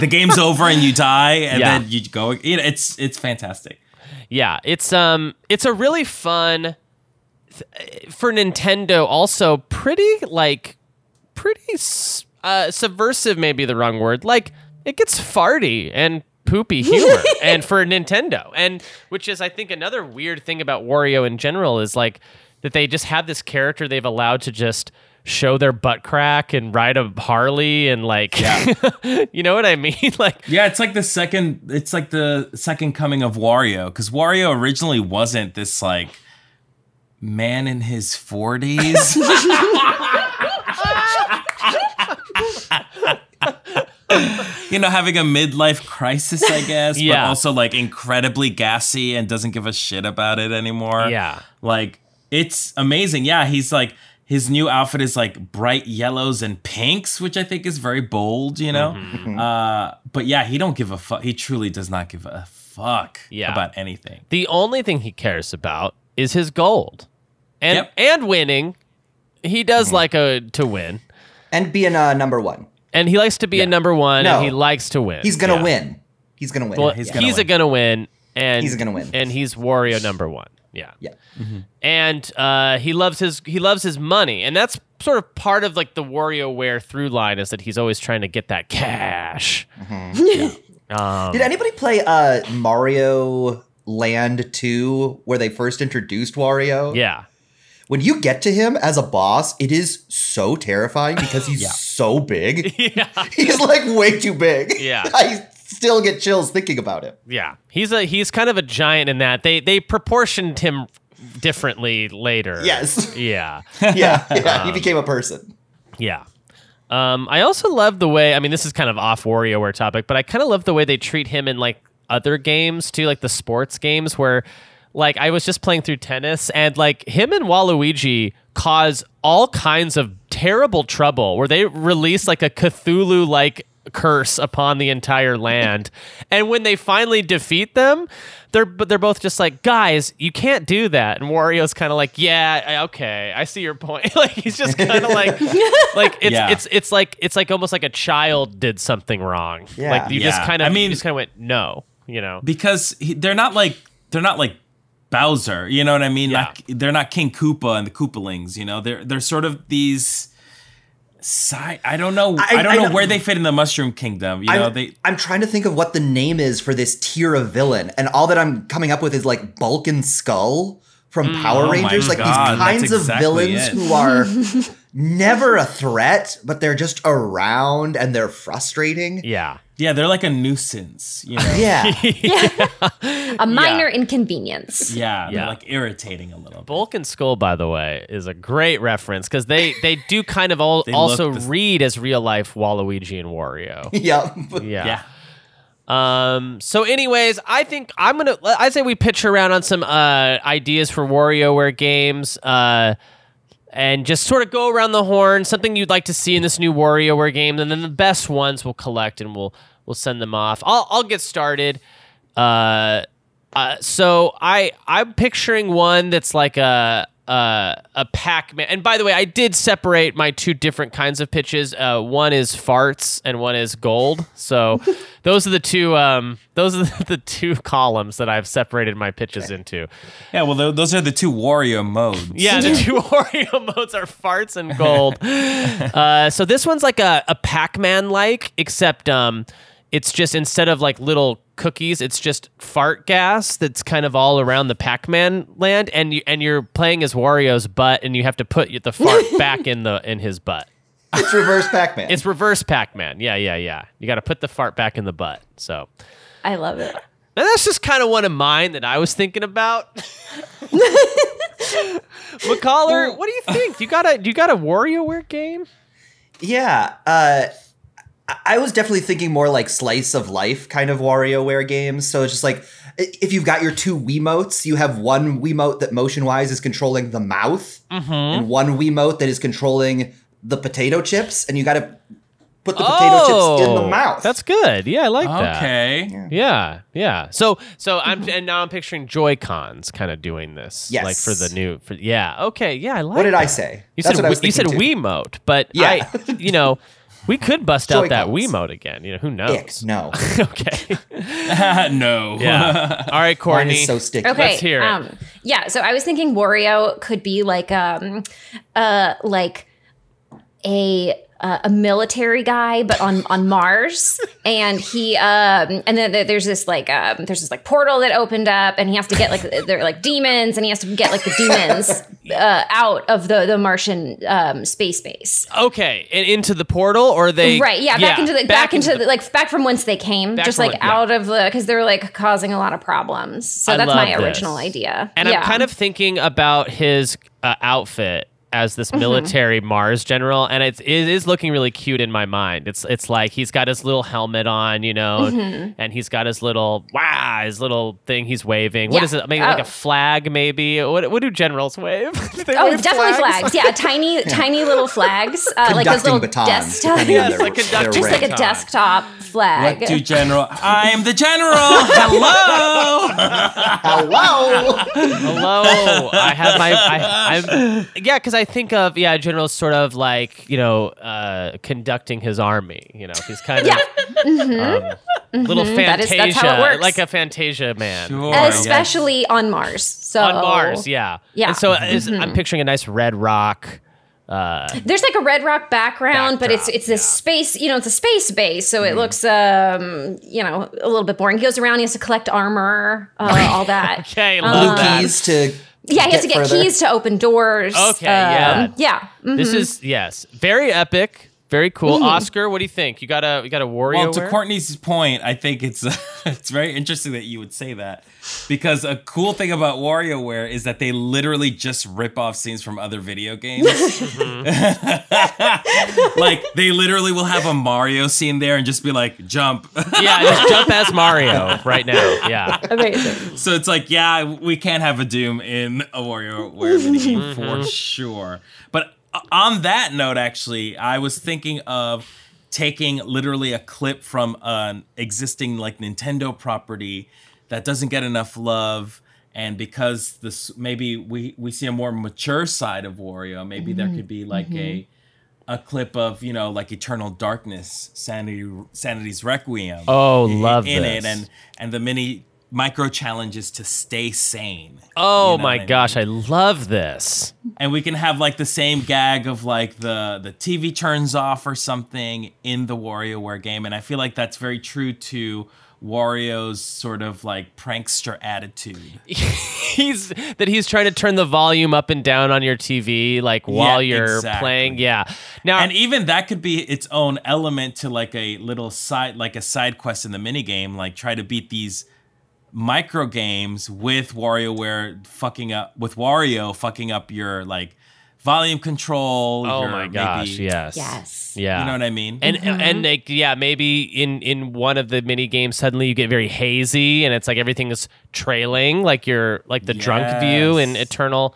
the game's over and you die and Yeah. then you go, you know, it's, it's fantastic. yeah, it's um, it's a really fun th- for Nintendo. Also, pretty like pretty uh, subversive. Maybe the wrong word. Like it gets farty and poopy humor and for Nintendo. And which is I think another weird thing about Wario in general is like that they just have this character they've allowed to just show their butt crack and ride a Harley and like you know what I mean? like Yeah, it's like the second. It's like the second coming of Wario because Wario originally wasn't this like man in his forties. you know, having a midlife crisis, I guess, but also like incredibly gassy and doesn't give a shit about it anymore. Yeah. Like it's amazing. Yeah, he's like his new outfit is like bright yellows and pinks, which I think is very bold, you know? Mm-hmm. Uh but yeah, he don't give a fuck. He truly does not give a fuck Yeah. about anything. the only thing he cares about is his gold. And Yep. and winning. He does like a to win. and being uh, number one. And he likes to be a number one No. and he likes to win. He's gonna Yeah. win. He's gonna win. Well, he's he's, gonna a win. gonna win, and He's gonna win. and he's Wario number one. Yeah, yeah. and uh, he loves his he loves his money, and that's sort of part of like the Wario WarioWare through line is that he's always trying to get that cash. Um, Did anybody play uh, Mario Land 2 where they first introduced Wario? Yeah, When you get to him as a boss, it is so terrifying because he's so big. yeah, He's like way too big. Yeah. I still get chills thinking about it. yeah. He's a he's kind of a giant in that they they proportioned him differently later. Yes. Yeah. Yeah, yeah. Um, he became a person. Yeah. Um, I also love the way. I mean, this is kind of off WarioWare topic, but I kind of love the way they treat him in like other games too, like the sports games where, like, I was just playing through tennis and like him and Waluigi cause all kinds of terrible trouble where they release like a Cthulhu like curse upon the entire land, and when they finally defeat them. They're, but they're both just like guys. You can't do that, and Wario's kind of like, yeah, okay, I see your point. like he's just kind of like, like it's Yeah. it's it's like it's like almost like a child did something wrong. Yeah. Like you just kind of I mean- you just kind of went no, you know. because he, they're not like they're not like Bowser, you know what I mean? Yeah. Not, they're not King Koopa and the Koopalings, you know. They're they're sort of these side. I don't know. I, I- don't I know, know- where they fit in the Mushroom Kingdom. You know, I'm, they I'm trying to think of what the name is for this tier of villain, and all that I'm coming up with is like Bulk and Skull from mm, Power Oh Rangers, like God, these that's kinds of villains it. who are never a threat, but they're just around and they're frustrating. Yeah. Yeah, they're like a nuisance. You know. Yeah, A minor inconvenience. Yeah, Yeah. they're like irritating a little. bit. Bulk and Skull, by the way, is a great reference because they they do kind of all, also the- read as real life Waluigi and Wario. yeah. Yeah. Yeah. Um. So, anyways, I think I'm gonna. I say we pitch around on some uh ideas for WarioWare games. Uh. And just sort of go around the horn, something you'd like to see in this new WarioWare game, and then the best ones we'll collect and we'll we'll send them off. I'll I'll get started. Uh, uh, so I I'm picturing one that's like a a, a Pac-Man. And by the way, I did separate my two different kinds of pitches. Uh, one is farts and one is gold. So those are the two um those are the two columns that I've separated my pitches into. Yeah, well, tho- those are the two Wario modes. Yeah, the two Oreo modes are farts and gold. uh, so this one's like a, a Pac-Man like, except um, it's just instead of like little cookies, it's just fart gas that's kind of all around the Pac-Man land, and you and you're playing as Wario's butt, and you have to put the fart back in the in his butt. it's reverse Pac-Man. It's reverse Pac-Man. Yeah, yeah, yeah. You got to put the fart back in the butt. So. I love it. And that's just kind of one of mine that I was thinking about. McCollar, what do you think? You got a you got a WarioWare game? Yeah, uh, I- I was definitely thinking more like slice of life kind of WarioWare games. So it's just like if you've got your two Wiimotes, you have one Wiimote that motion wise is controlling the mouth, mm-hmm. and one Wiimote that is controlling the potato chips, and you got to put the oh, potato chips in the mouth. Oh, That's good. Yeah, I like that. Okay. Yeah, yeah. So so I'm and now I'm picturing Joy Cons kind of doing this. Yes. Like for the new for yeah. Okay, yeah, I like what did I say? You That's said what I was you said too. Wiimote, but Yeah. I you know, we could bust out that Joy-Cons. Wiimote again. You know, who Ick, knows? no, okay. no. Yeah. All right, mine Courtney. is so sticky. Okay. Let's hear it. Um, yeah. So I was thinking Wario could be like um, uh, like a uh, a military guy, but on on Mars, and he um, and then there's this like um, there's this like portal that opened up, and he has to get like they're like demons, and he has to get like the demons uh, out of the the Martian um, space base. Okay, and into the portal, or they right? Yeah, back into the back, into the, like back from whence they came, just like when- yeah. out of the because they're like causing a lot of problems. So I that's my this. original idea. And yeah. I'm kind of thinking about his uh, outfit as Mm-hmm. this military Mars general, and it's it is looking really cute in my mind. It's it's like he's got his little helmet on, you know, Mm-hmm. and he's got his little wow, his little thing he's waving. What Yeah. is it? Maybe like Oh. a flag, maybe. What what do generals wave? Do Oh, wave definitely flags. Yeah, tiny, tiny little flags, uh, like those little batons, desktop, depending on Yes, like conducting just like a desktop flag. What do general? I'm the general. Hello. Hello. Hello, I have my. I, I'm yeah, because I think of yeah, general sort of like you know uh, conducting his army. You know, he's kind of um, little Mm-hmm. That is- Fantasia, that's how it works. like a Fantasia man. Sure, yes. Especially on Mars. So on Mars, yeah, Yeah. And so is, I'm picturing a nice red rock. Uh, There's like a red rock background, but it's Backdrop, it's this space, you know, it's a space base, so it looks um, you know, a little bit boring. He goes around, he has to collect armor, uh, all that. okay, Um, love Blue that. keys to Yeah, he has to get further. keys to open doors. Okay, yeah. Um, yeah. mhm. This is yes, very epic, very cool. Mm-hmm. Oscar, what do you think? You got a you got a warrior? Well, to Courtney's point, I think it's it's very interesting that you would say that because a cool thing about WarioWare is that they literally just rip off scenes from other video games. like they literally will have a Mario scene there and just be like jump. yeah, just jump as Mario right now. Yeah. amazing. so it's like yeah, we can't have a Doom in a WarioWare video game Mm-hmm. for sure. But on that note, actually, I was thinking of taking literally a clip from an existing like Nintendo property that doesn't get enough love. And because this maybe we we see a more mature side of Wario, maybe there Mm-hmm. could be like a a clip of you know like Eternal Darkness, Sanity Sanity's Requiem. Oh, i- love in this. it, and and the many micro challenges to stay sane. Oh You know my what I gosh, mean? I love this. and we can have like the same gag of like the the TV turns off or something in the WarioWare game, and I feel like that's very true to Wario's sort of like prankster attitude. he's that he's trying to turn the volume up and down on your TV like while Yeah, you're exactly. playing. Yeah. Now and even that could be its own element to like a little side like a side quest in the mini game like try to beat these micro games with WarioWare fucking up with Wario fucking up your like volume control oh your my gosh, maybe- yes. Yes. Yeah. you know what I mean and and like yeah, maybe in in one of the mini games suddenly you get very hazy and it's like everything is trailing like you're like the drunk view in Eternal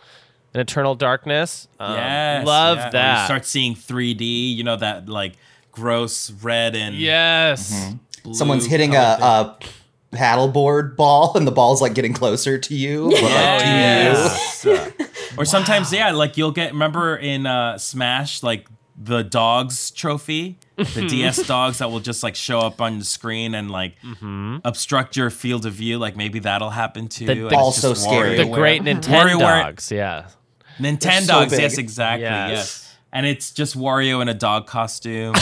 in Eternal Darkness. Um, Yes, love yeah. Or that. You start seeing 3D, you know that like gross red and yes. blue Someone's hitting a, color a paddleboard ball, and the ball's like getting closer to you. but, like, Oh, to yes. or sometimes, yeah, like you'll get. Remember in uh, Smash, like the dogs trophy, the DS dogs that will just like show up on the screen and like obstruct your field of view. Like maybe that'll happen too. The- and the- Also just scary. The great Nintendo WarioWare- dogs, yeah. Nintendogs, so yes, exactly, Yes. yes. And it's just Wario in a dog costume.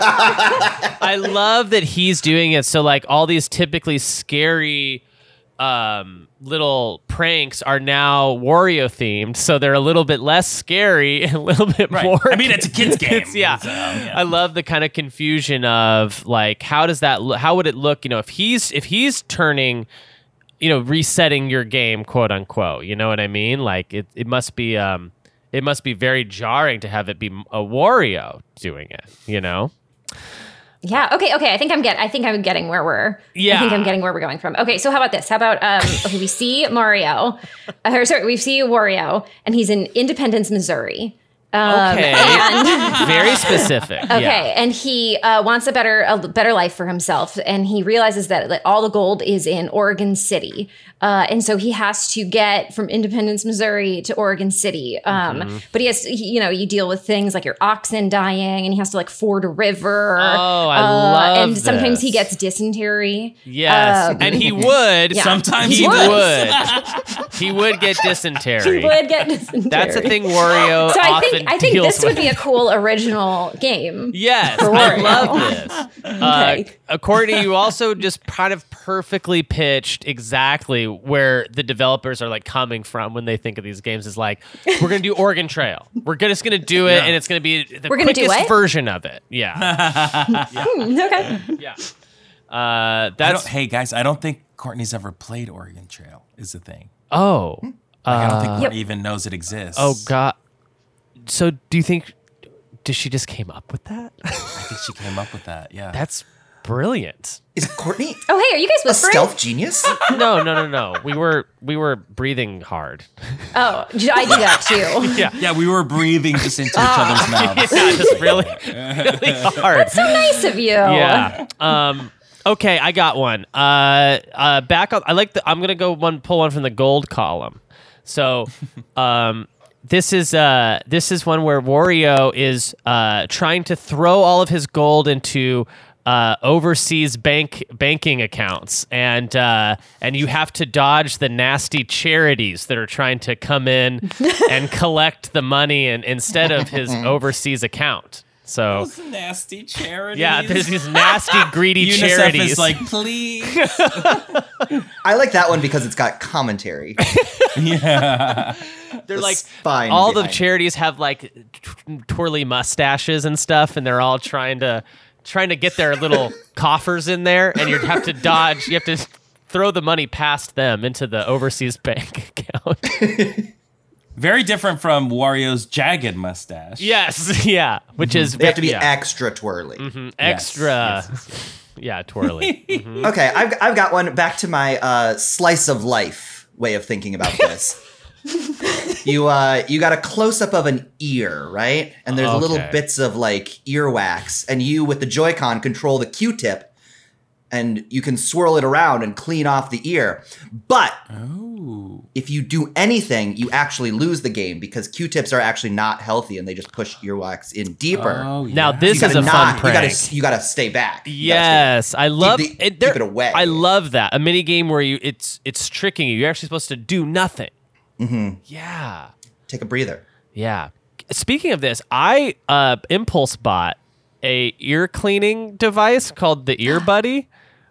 I love that he's doing it so like all these typically scary um little pranks are now Wario themed, so they're a little bit less scary and a little bit Right. more. I mean, it's a kid's game. Yeah. So, yeah. I love the kind of confusion of like how does that lo- how would it look? You know, if he's if he's turning, you know, resetting your game, quote unquote. You know what I mean? Like it it must be um it must be very jarring to have it be a Wario doing it. You know. Yeah. Okay. Okay. I think I'm get. I think I'm getting where we're. Yeah. I think I'm getting where we're going from. Okay. So how about this? How about um? Okay, we see Mario, uh, or sorry, we see Wario, and he's in Independence, Missouri. Um, Okay. and- very specific. Okay, Yeah. and he uh, wants a better a better life for himself, and he realizes that like, all the gold is in Oregon City, uh, and so he has to get from Independence, Missouri, to Oregon City. Um, Mm-hmm. But he has, to, he- you know, you deal with things like your oxen dying, and he has to like ford a river. Oh, I uh, love And sometimes he gets dysentery. Yes, Um, and he would. Yeah. Sometimes he he would. does. he would get dysentery. He would get dysentery. That's a thing Wario So I often and I think deals this would be a cool original game. Yes, for I love this. Uh, Okay. uh, Courtney, you also just kind of perfectly pitched exactly where the developers are like coming from when they think of these games. Is like, we're gonna do Oregon Trail. We're just gonna do it, Yeah. and it's gonna be the We're gonna do quickest what? version of it. Yeah, okay. yeah. Uh, I don't, that's hey guys, I don't think Courtney's ever played Oregon Trail. Is the thing. oh, Like, I don't think Uh, Courtney even knows it exists. oh god. So do you think? Did she just came up with that? I think she came up with that. Yeah. That's brilliant. Is it Courtney Oh, hey, are you guys whispering? a whispering? stealth genius? No, no, no, no. We were we were breathing hard. Oh, I do that too. Yeah. yeah, we were breathing just into each other's mouths. Yeah, just really, really hard. That's so nice of you. yeah. Um. Okay, I got one. Uh. Uh. Back on. I like the. I'm gonna go one. Pull one from the gold column. So, um. This is uh this is one where Wario is uh trying to throw all of his gold into uh, overseas bank banking accounts, and uh, and you have to dodge the nasty charities that are trying to come in and collect the money and instead of his overseas account. So Those nasty charities. yeah, there's these nasty, greedy UNICEF charities. is like, please. I like that one because it's got commentary. yeah. they're the like spine all the behind it. charities have like twirly mustaches and stuff, and they're all trying to trying to get their little coffers in there, and you have to dodge. You have to throw the money past them into the overseas bank account. Very different from Wario's jagged mustache. yes, yeah, which is They have to be yeah, extra twirly. mhm, extra. Yeah, twirly. Mhm. Okay, I've, I've got one back to my uh, slice of life way of thinking about this. you uh, you got a close up of an ear, right? And there's little bits of like earwax, and you with the Joy-Con control the Q-tip, and you can swirl it around and clean off the ear. But Ooh. if you do anything, you actually lose the game because Q-tips are actually not healthy, and they just push earwax in deeper. Oh, yeah. Now this you is gotta a fun prank. You gotta, you gotta stay back. You gotta stay back. Yes, I love the- it. there- keep it away. I love that a mini game where you it's it's tricking you. You're actually supposed to do nothing. Mm-hmm. Yeah, Take a breather. yeah. Speaking of this, I uh, impulse bought a ear cleaning device called the Ear Buddy,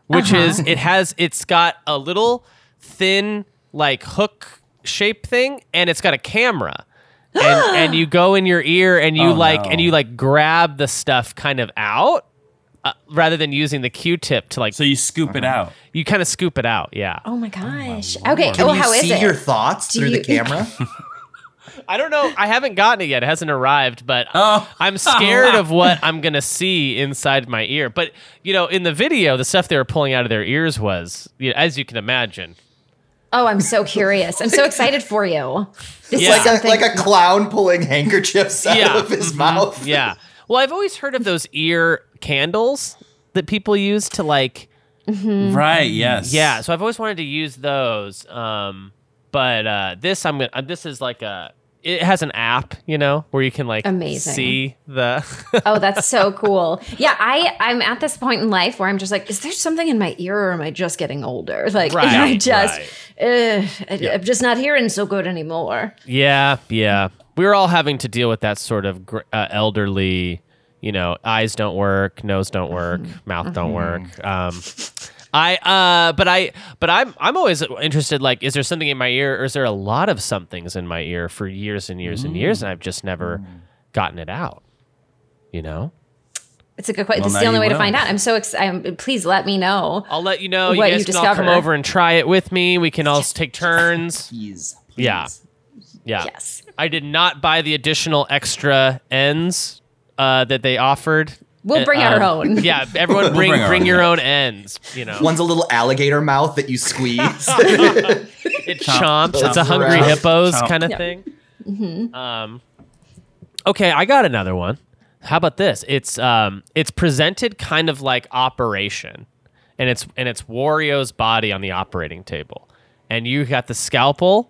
which is it has it's got a little thin like hook shape thing, and it's got a camera. and, and you go in your ear and you Oh, like no. and you like grab the stuff kind of out uh, rather than using the Q-tip to like So you scoop it out. you kind of scoop it out. Yeah. Oh my gosh. okay. Can oh, you how is see it? your thoughts Do through you- the camera? I don't know. I haven't gotten it yet. It hasn't arrived, but Oh. I'm scared of what I'm gonna see inside my ear. But you know, in the video, the stuff they were pulling out of their ears was, you know, as you can imagine. oh, I'm so curious. I'm so excited for you. This Yeah. is like a like a clown pulling handkerchiefs out Yeah. of his mouth. Yeah. Well, I've always heard of those ear candles that people use to like. Right, yes. Yeah. So I've always wanted to use those. Um, but uh, this I'm gonna. Uh, this is like a. It has an app, you know, where you can like Amazing. see the. oh, that's so cool. Yeah, I I'm at this point in life where I'm just like, is there something in my ear, or am I just getting older? Like, am I just, right. uh, I- I'm just not hearing so good anymore. Yeah, yeah. we're all having to deal with that sort of gr- uh, elderly, you know, eyes don't work, nose don't work, mouth don't work. Um, I, uh, but I, but I'm, I'm always interested. Like, is there something in my ear, or is there a lot of somethings in my ear for years and years and years, and I've just never gotten it out. You know, It's a good question. Well, this is the only you way to find out. I'm so excited. Please let me know. I'll let you know. You What guys you can all come over and try it with me. We can all take turns. Please. Yeah. Yeah. Yes. I did not buy the additional extra ends uh, that they offered. We'll Uh, bring our um, own. Yeah, everyone bring bring bring own. your own ends. You know, One's a little alligator mouth that you squeeze. it chomps. It's a hungry around. hippos Chomp. kind of Yeah. thing. Um, okay, I got another one. How about this? It's um, it's presented kind of like Operation, and it's and it's Wario's body on the operating table, and you got the scalpel,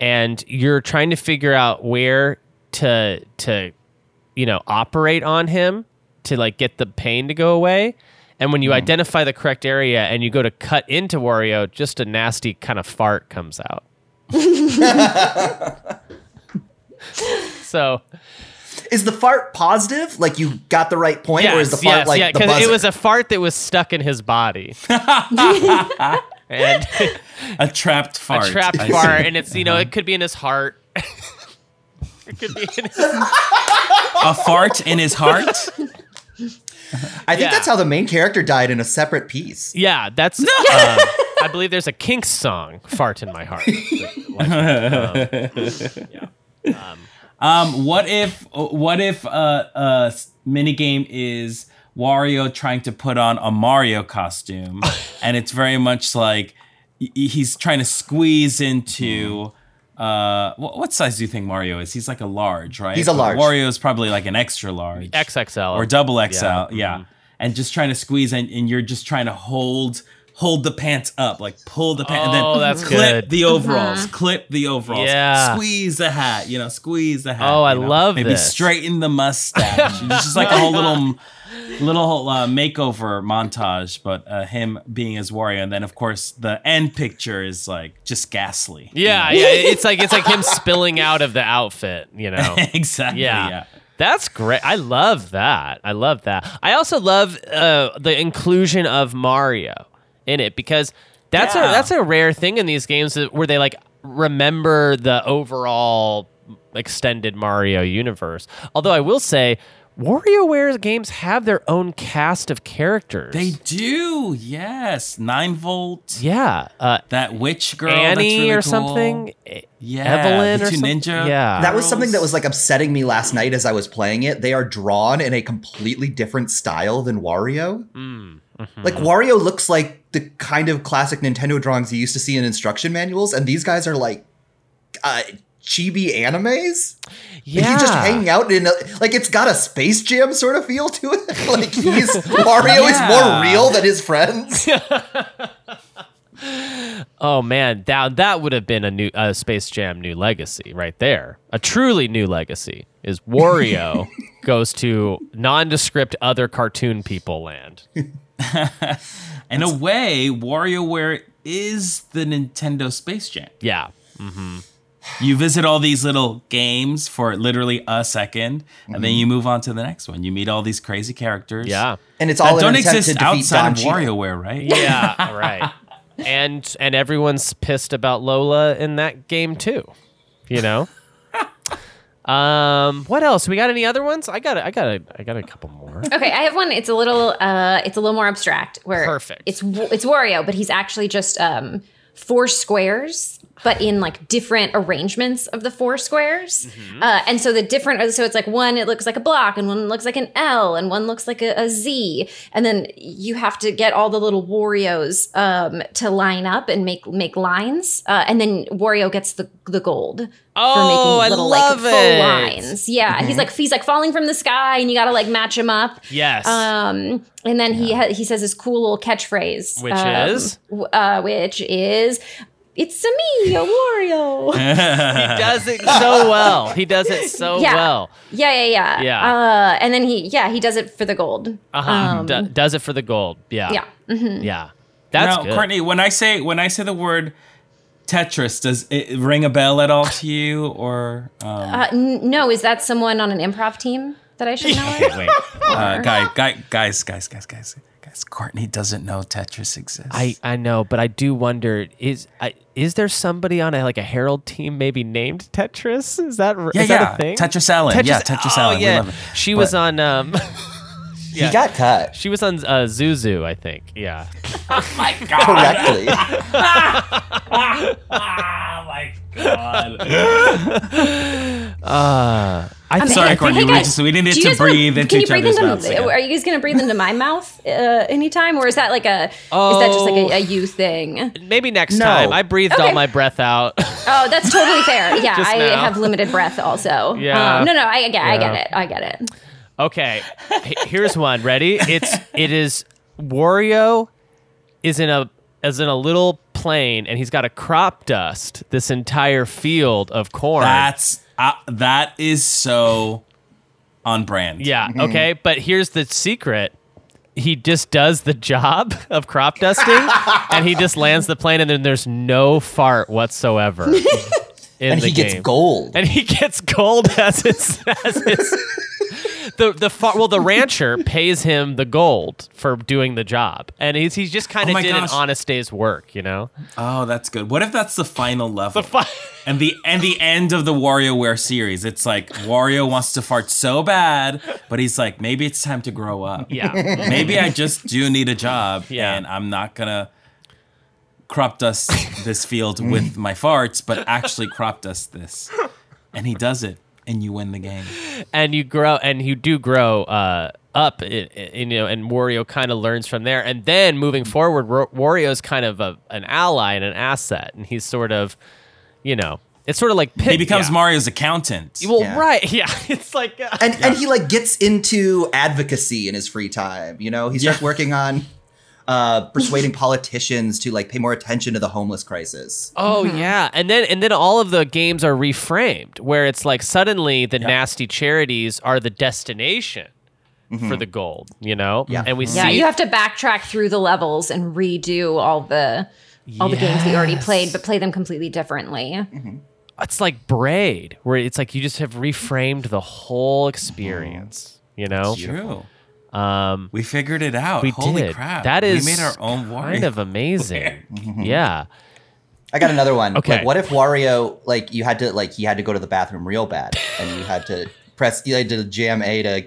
and you're trying to figure out where to to you know operate on him to like get the pain to go away. And when you hmm. identify the correct area and you go to cut into Wario, just a nasty kind of fart comes out. So Is the fart positive? Like you got the right point, or is the fart yes, like yeah, the because buzzer? it was a fart that was stuck in his body. and A trapped fart. a trapped I see. fart, and it's you know it uh-huh. could be in his heart. it could be in his A fart in his heart. I think yeah. that's how the main character died in a separate piece. Yeah, that's. um, I believe there's a Kinks song, "Fart in My Heart." Um, what if what if uh, uh mini game is Wario trying to put on a Mario costume, and it's very much like he's trying to squeeze into. Uh, what, what size do you think Mario is? He's like a large, right? He's a But large. Wario is probably like an extra large, XXL or double XL, Yeah. yeah. And just trying to squeeze, and, and you're just trying to hold hold the pants up, like pull the pants, and then Oh, that's clip good. the overalls, clip the overalls, Yeah. squeeze the hat, you know, squeeze the hat. Oh, I you know? love Maybe this. straighten the mustache. it's just like a whole little little uh, makeover montage, but uh, him being as Wario, and then of course the end picture is like just ghastly. Yeah, yeah. It's like it's like him spilling out of the outfit. You know. exactly. Yeah. Yeah. That's great. I love that. I love that. I also love uh, the inclusion of Mario in it because that's a that's a rare thing in these games where they like remember the overall extended Mario universe. Although I will say WarioWare games have their own cast of characters. They do. Yes. Nine volt. yeah, uh, That witch girl. that's Annie really or cool. something. Yeah. Evelyn the or two something? ninja. Yeah. That was something that was like upsetting me last night as I was playing it. They are drawn in a completely different style than Wario. Like Wario looks like the kind of classic Nintendo drawings you used to see in instruction manuals, and these guys are like uh, chibi animes. yeah. He's just hanging out in a, like it's got a Space Jam sort of feel to it. like he's Wario is more real than his friends. Oh man, that that would have been a new uh, Space Jam new legacy right there. A truly new legacy is Wario goes to nondescript other cartoon people land. In a way, WarioWare is the Nintendo Space Jam. Yeah. You visit all these little games for literally a 2nd and then you move on to the next one. You meet all these crazy characters. Yeah. And it's all that in don't exist to defeat outside Don of WarioWare, right? Yeah, right. And and everyone's pissed about Lola in that game too. You know? Um, what else? We got any other ones? I got a, I got a, I got a couple more. Okay, I have one. It's a little, uh, it's a little more abstract. Where Perfect. It's it's Wario, but he's actually just um, four squares, but in like different arrangements of the four squares. Mm-hmm. Uh, and so the different, so it's like one it looks like a block, and one looks like an L, and one looks like a, a Z, and then you have to get all the little Wario's um, to line up and make make lines, uh, and then Wario gets the the gold. Oh, I love like full lines. Yeah, he's like he's like falling from the sky, and you got to like match him up. Yes. Um, and then he ha- he says his cool little catchphrase, Which um, is? uh, which is, "It's a me, a Wario." he does it so well. He does it so Yeah. well. yeah, yeah, yeah. Yeah. Uh, and then he, yeah, he does it for the gold. Uh-huh. Um, D- does it for the gold. Yeah. yeah. Mhm. Yeah. That's now, good. Courtney, when I say when I say the word Tetris, does it ring a bell at all to you, or um, Uh, n- no, is that someone on an improv team that I should know? wait, uh, guy, guy, guys, guys, guys, guys, guys? Courtney doesn't know Tetris exists. I, I know, but I do wonder is I, is there somebody on a like a Herald team maybe named Tetris? Is that yeah, is yeah, that a thing? Tetris Allen, yeah, Tetris oh, Allen. Yeah. She was on um He got cut she was on uh, Zuzu, I think. Yeah. Oh my god. Correctly. Oh my god! Uh I am Sorry, I Courtney. We guys, just we needed do you to guys wanna- breathe into can you each breathe other's into, mouths. again. Are you guys going to breathe into my mouth uh, anytime, or is that like a oh, is that just like a, a you thing? maybe next No. time. I breathed all my breath out. Oh, that's totally fair. Yeah, I now. have limited breath also. Yeah. Um, no, no, I get, I get it. I get it. Okay, here's one. Ready? It's it is Wario is in a is in a little plane and he's got a crop dust this entire field of corn. That's uh, that is so on brand. yeah. Okay, but here's the secret. He just does the job of crop dusting, and he just lands the plane, and then there's no fart whatsoever. in and the he gets gold. and he gets gold as his as his the the fa- well the rancher pays him the gold for doing the job and he's he's just kind Oh of my did gosh. an honest day's work you know Oh, that's good. What if that's the final level? the fi- and the and the end of the WarioWare series, it's like Wario wants to fart so bad, but he's like, maybe it's time to grow up. yeah Maybe I just do need a job, Yeah. and I'm not gonna crop dust this field with my farts, but actually crop dust this. And he does it, and you win the game. and you grow and you do grow uh up i- i- you know and Wario kind of learns from there and then moving forward Wa- Wario's kind of a, an ally and an asset and he's sort of you know it's sort of like He becomes yeah. Mario's accountant. well Yeah. right yeah it's like uh, and and he like gets into advocacy in his free time. You know, he starts Yeah. working on uh, persuading politicians to like pay more attention to the homeless crisis. Oh yeah, and then and then all of the games are reframed, where it's like suddenly the nasty charities are the destination for the gold, you know. Yeah. and we Yeah, see you have to backtrack through the levels and redo all the all the games that you already played, but play them completely differently. it's like Braid, where it's like you just have reframed the whole experience, you know. True. Um, We figured it out. we Holy did. crap. That is we made our own Wario. kind of amazing. yeah. I got another one. Okay. Like, what if Wario like you had to like he had to go to the bathroom real bad, and you had to press you had to jam A to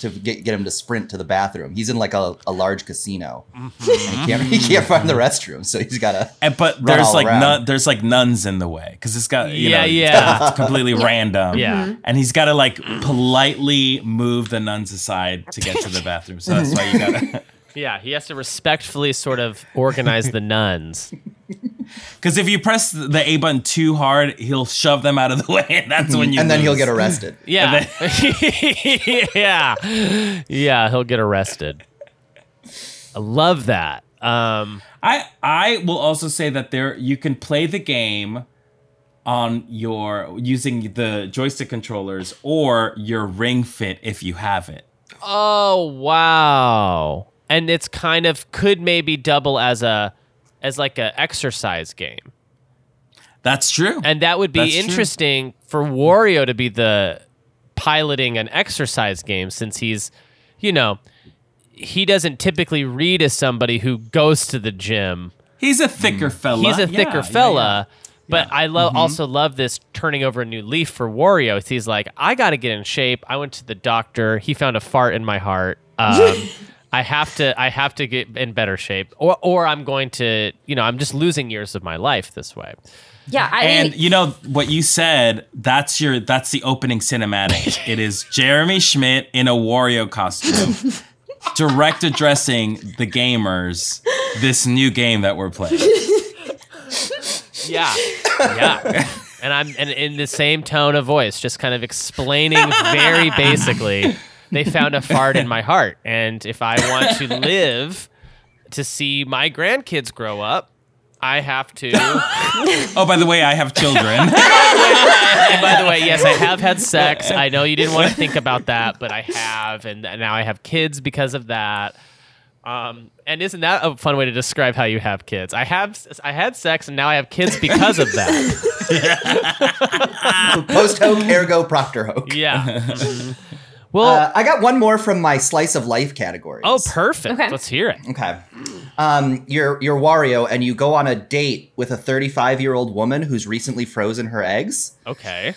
to get, get him to sprint to the bathroom. He's in like a, a large casino. And he can't he can't find the restroom, so he's got to. And, but run there's all like around. nun, there's like nuns in the way because it's got you Yeah, know yeah. it's completely random. Yeah. Mhm. and he's got to like politely move the nuns aside to get to the bathroom. So that's why you gotta Yeah, he has to respectfully sort of organize the nuns. because if you press the A button too hard, he'll shove them out of the way, and that's when you and then he'll get arrested. Yeah. yeah. Yeah, he'll get arrested. I love that. Um, I I will also say that there you can play the game on your using the joystick controllers or your Ring Fit if you have it. oh, wow. And it's kind of could maybe double as a as like a exercise game. That's true. And that would be That's true. interesting for Wario to be the piloting an exercise game since he's, you know, he doesn't typically read as somebody who goes to the gym. He's a thicker fella. He's a Yeah, thicker yeah, fella. yeah. But I love also love this turning over a new leaf for Wario. He's like, I got to get in shape. I went to the doctor. He found a fart in my heart. Um, I have to. I have to get in better shape, or or I'm going to. You know, I'm just losing years of my life this way. Yeah, I And mean, you know what you said? That's your that's the opening cinematic. it is Jeremy Schmidt in a Wario costume, direct addressing the gamers. This new game that we're playing. Yeah, yeah. And I'm and in the same tone of voice, just kind of explaining very basically. They found a fart in my heart, and if I want to live to see my grandkids grow up, I have to. Oh, by the way, I have children. And by the way, yes, I have had sex. I know you didn't want to think about that, but I have, and now I have kids because of that. Um, and isn't that a fun way to describe how you have kids? I have, I had sex, and now I have kids because of that. Post hoc ergo propter hoc. Yeah. Well, Uh, I got one more from my slice of life category. oh, perfect. Okay. Let's hear it. Okay. Um, you're you're Wario, and you go on a date with a 35 year old woman who's recently frozen her eggs, Okay.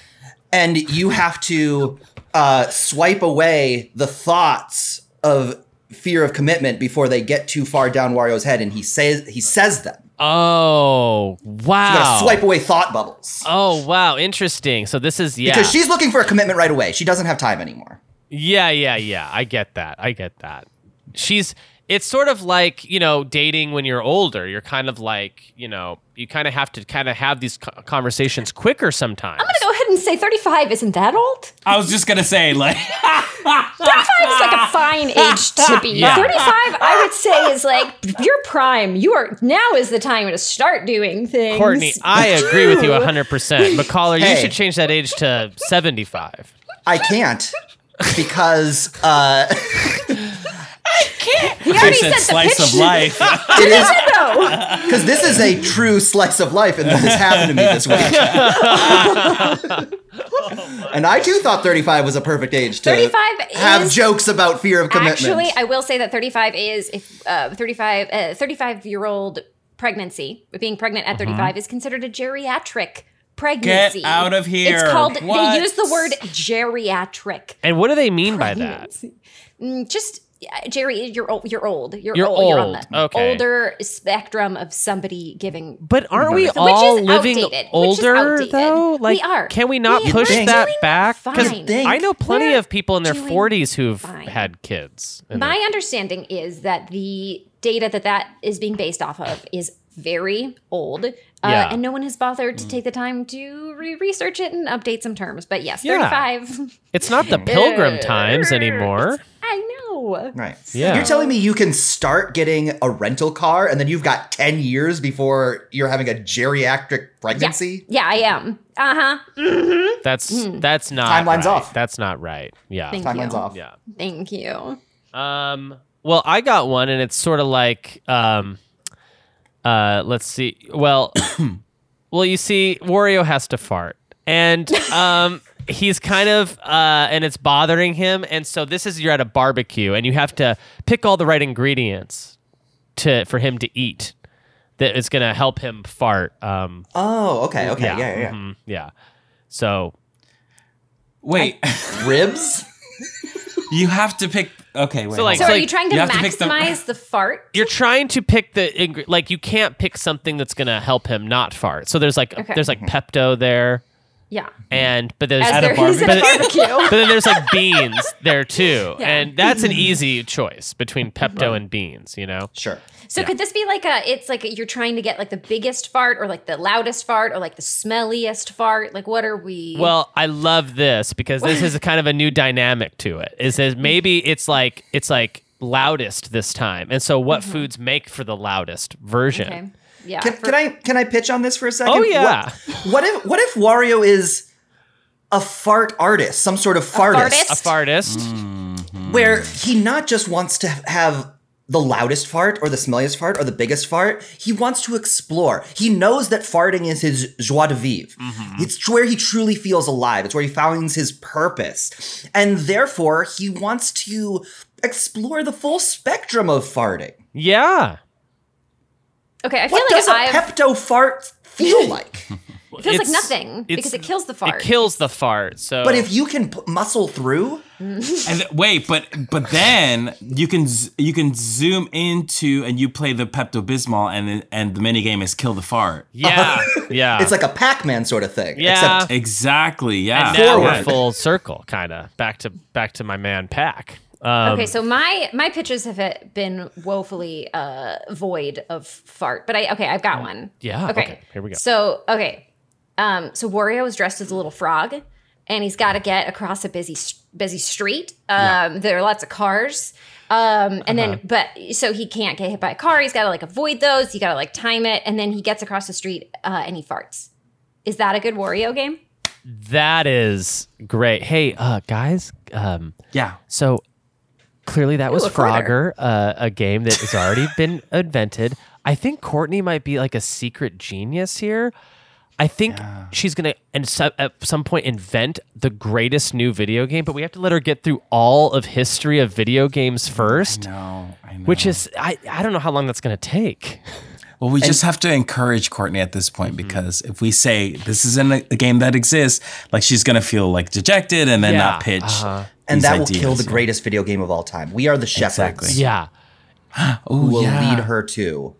and you have to uh, swipe away the thoughts of fear of commitment before they get too far down Wario's head, and he says he says them. Oh, You wow. gotta swipe away thought bubbles Oh, wow. Interesting. So this is yeah. because she's looking for a commitment right away. She doesn't have time anymore. Yeah, yeah, yeah. I get that. I get that. She's it's sort of like, you know, dating when you're older. You're kind of like, you know, you kind of have to kind of have these conversations quicker sometimes. I'm gonna go ahead and say 35 isn't that old? I was just gonna say like 35 is like a fine age to be. Yeah. 35, I would say, is like your prime. You are now is the time to start doing things. Courtney, I agree with you 100%. McCaller, you should change that age to 75. I can't because uh, He I already said said the slice pitch. of life. It is because this is a true slice of life, and this has happened to me this week. and I too thought 35 was a perfect age to 35 have jokes about fear of commitment. Actually, I will say that 35 is if uh, 35 uh, 35 year old pregnancy, being pregnant at 35 is considered a geriatric pregnancy. out of here. It's called. What? They use the word geriatric. And what do they mean by that? Mm, Just. Jerry, you're old. You're old. You're, You're old. You're on old. the Okay. older spectrum of somebody giving. But aren't we Which is all living outdated, which is older outdated. though? We are. can we not We push that back? Because I know plenty We're of people in their 40s who've fine. had kids. and My understanding is that the data that that is being based off of is very old, uh, Yeah. and no one has bothered to take the time to re- research it and update some terms. But yes, Yeah. thirty-five. It's not the pilgrim times anymore. I know. Right. Yeah. You're telling me you can start getting a rental car and then you've got 10 years before you're having a geriatric pregnancy? yeah, I am. Uh huh. That's that's not Timeline's right. off. That's not right. Yeah. Thank Timeline's you. off. Yeah. Thank you. Um. Well, I got one, and it's sort of like um. Uh. Let's see. Well. well, you see, Wario has to fart, and um. He's kind of uh, and it's bothering him, and so this is you're at a barbecue, and you have to pick all the right ingredients to for him to eat that is going to help him fart. Um, Oh, okay, okay, yeah, yeah, yeah. mhm, yeah. So Wait, Ribs? you have to pick. Okay, wait. So, like- So, are you trying to You have to pick the- maximize the fart? you're trying to pick the ingre- like you can't pick something that's gonna help him not fart. So there's like Okay. there's like mm-hmm. Pepto there, Yeah. and but there's As At a there is at a barbecue. barbecue. but then there's like beans there too, Yeah. and that's an easy choice between Pepto and beans. You know, Sure. So could this be like a? It's like you're trying to get like the biggest fart, or like the loudest fart, or like the smelliest fart. Like what are we? well I love this because this is kind of a new dynamic to it. Is that maybe it's like it's like loudest this time, and so what foods make for the loudest version? Mm-hmm. okay. Yeah. Can, for- can I can I pitch on this for a second? Oh, yeah. What, what if what if Wario is a fart artist, some sort of fartist, A fartist. Mm. where he not just wants to have the loudest fart or the smelliest fart or the biggest fart, he wants to explore. He knows that farting is his joie de vivre. It's where he truly feels alive. It's where he finds his purpose. And therefore, he wants to explore the full spectrum of farting. Yeah. Okay. I feel What like does a I've. Pepto fart feel like? it feels like nothing because it kills the fart. It kills the fart. So But if you can p- muscle through, And th- wait, but but then you can z- you can zoom into and you play the Pepto Bismol and and the mini game is kill the fart. yeah, yeah. it's like a Pac-Man sort of thing. Yeah. Except Exactly. Yeah. And now we're Forward. full circle, kind of back to back to my man Pack. Um, okay, so my my pitches have been woefully uh, void of fart, but I okay, I've got one. Yeah, okay, here we go. So okay, um, so Wario is dressed as a little frog, and he's got to get across a busy busy street. Um, There are lots of cars. Um, and Uh-huh. then, but so he can't get hit by a car. He's got to like avoid those. You got to like time it, and then he gets across the street uh, and he farts. Is that a good Wario game? that is great. Hey, uh, guys. Um, yeah. so clearly that was. Frogger, uh, a game that has already been invented. I think Courtney might be like a secret genius here. I think she's gonna and at some point invent the greatest new video game, but we have to let her get through all of history of video games first. No, I know. Which is I, I don't know how long that's gonna take. Well, we just have to encourage Courtney at this point because if we say this isn't a, a game that exists, like she's gonna feel like dejected and then Yeah, not pitch. uh-huh. And these that will ideas, kill the yeah. greatest video game of all time. We are the shepherds Exactly. Yeah. who Ooh, will yeah. lead her to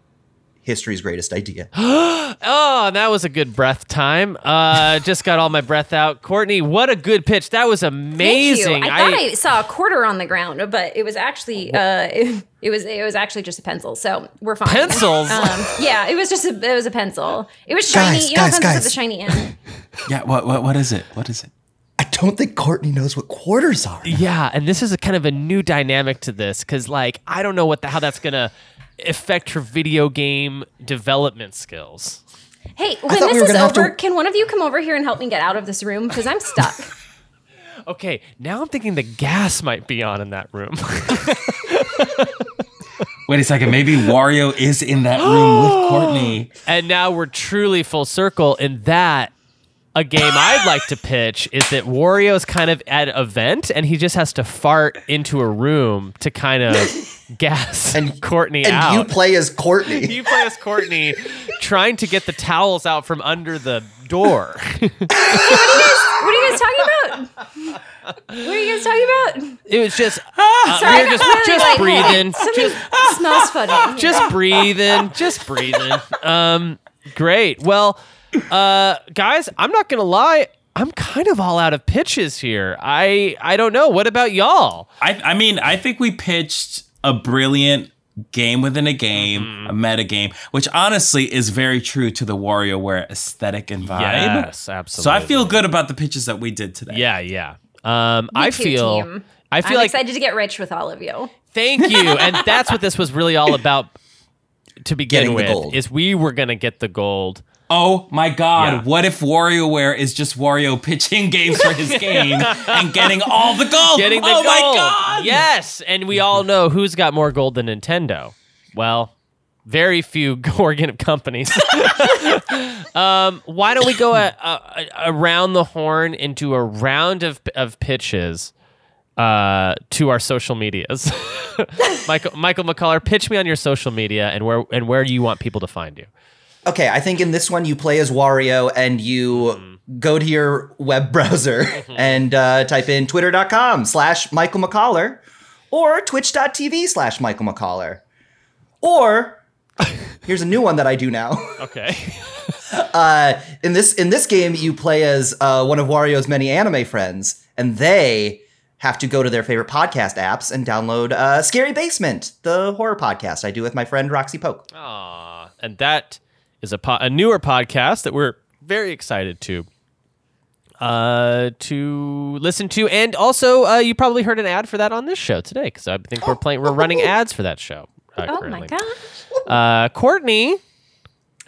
history's greatest idea. Oh, that was a good breath time. Uh, just got all my breath out. Courtney, what a good pitch. That was amazing. Thank you. I, thought I, saw a quarter on the ground, but it was actually uh, it, it was it was actually just a pencil. So we're fine. Pencils? Um, yeah, it was just a it was a pencil. It was shiny. Guys, you know, guys, pencils guys. have the shiny end. Yeah. What, what what is it? What is it? I don't think Courtney knows what quarters are. Yeah, and this is a kind of a new dynamic to this because, like, I don't know what the, how that's gonna affect her video game development skills. Hey, when thought we this is gonna over, can one of you come over here and help me get out of this room because I'm stuck. Okay, now I'm thinking the gas might be on in that room. Wait a second. Maybe Wario is in that room with Courtney. And now we're truly full circle in that a game I'd like to pitch is that Wario's kind of at an event and he just has to fart into a room to kind of gas And- Courtney And out. you play as Courtney. You play as Courtney trying to get the towels out from under the door. What are you guys talking about? What are you guys talking about? It was just uh, Sorry, we were just, really just like, breathing. Something Just smells funny. just breathing, just breathing. Um, great. Well, uh, guys, I'm not gonna lie. I'm kind of all out of pitches here. I I don't know. What about y'all? I, I mean, I think we pitched a brilliant game within a game, Mm-hmm. a meta game, which honestly is very true to the WarioWare aesthetic and vibe. Yes, absolutely. So I feel good about the pitches that we did today. Yeah, yeah. Um, Me I too, feel. team. I feel I'm like. excited to get rich with all of you. Thank you, and that's what this was really all about. To begin Getting with, is we were gonna get the gold. Oh my god, Yeah. what if WarioWare is just Wario pitching games for his game and getting all the gold? Getting the oh gold. my god! Yes, and we all know who's got more gold than Nintendo. Well, very few organic companies. um, why don't we go a, a, a- around the horn into a round of of pitches uh, to our social medias? Michael Michael McCullough, pitch me on your social media and where and where you want people to find you. Okay, I think in this one you play as Wario and you go to your web browser and uh, type in twitter.com slash Michael McCollar or twitch.tv slash Michael McCollar. Or here's a new one that I do now. Okay. Uh, in this in this game, you play as uh, one of Wario's many anime friends, and they have to go to their favorite podcast apps and download uh, Scary Basement, the horror podcast I do with my friend Roxy Poke. Aw, and that is a po- a newer podcast that we're very excited to uh to listen to and also uh you probably heard an ad for that on this show today because i think we're playing we're running ads for that show uh, Oh my currently. god. uh courtney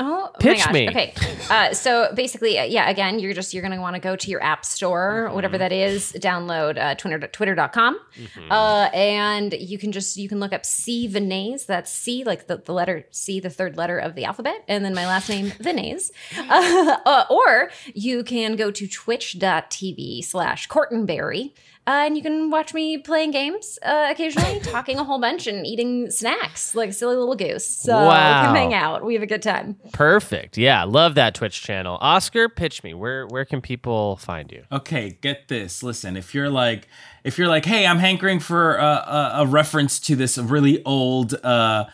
Oh, Pitch my gosh. me. Okay. Uh, so basically, uh, yeah, again, you're just, you're going to want to go to your app store, Mm-hmm. whatever that is, download uh, twitter, twitter.com. Mm-hmm. Uh, and you can just, you can look up C Vinays. That's C, like the, the letter C, the third letter of the alphabet. And then my last name, Vinays. Uh, uh, or you can go to twitch.tv slash Cortonberry. Uh, and you can watch me playing games uh, occasionally, talking a whole bunch and eating snacks like silly little goose. So Wow. come hang out. We have a good time. perfect yeah love that twitch channel oscar pitch me where where can people find you Okay, get this. Listen, if you're like, if you're like, hey, I'm hankering for a, a, a reference to this really old uh,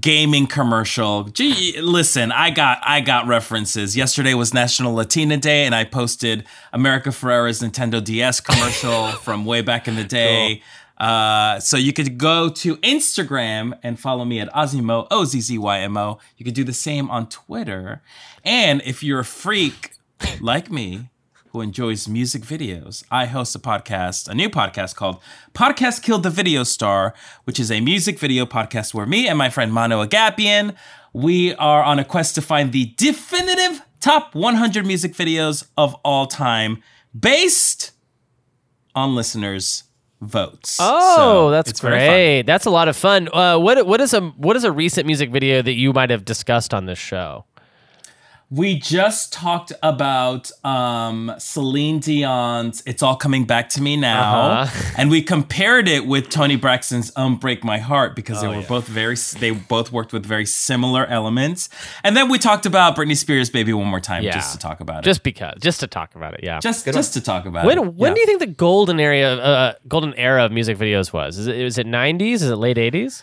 gaming commercial. Gee, listen, I got I got references. Yesterday was National Latina Day, and I posted America Ferrera's Nintendo DS commercial from way back in the day. Uh, so you could go to Instagram and follow me at Ozzymo, O Z Z Y M O. You could do the same on Twitter. And if you're a freak like me, who enjoys music videos, I host a podcast, a new podcast called Podcast Killed the Video Star, which is a music video podcast where me and my friend Mano Agapian, we are on a quest to find the definitive top 100 music videos of all time based on listeners' votes. oh So that's it's very fun. great that's a lot of fun uh what what is a what is a recent music video that you might have discussed on this show We just talked about um, Celine Dion's "It's All Coming Back to Me Now," Uh-huh. and we compared it with Toni Braxton's "Unbreak My Heart" because Oh, they were both very, they both worked with very similar elements. And then we talked about Britney Spears' "Baby One More Time" Yeah. just to talk about it. just because just to talk about it yeah just, just to talk about When it. when Yeah. do you think the golden area uh, golden era of music videos was? Is it is it 90s? Is it late 80s?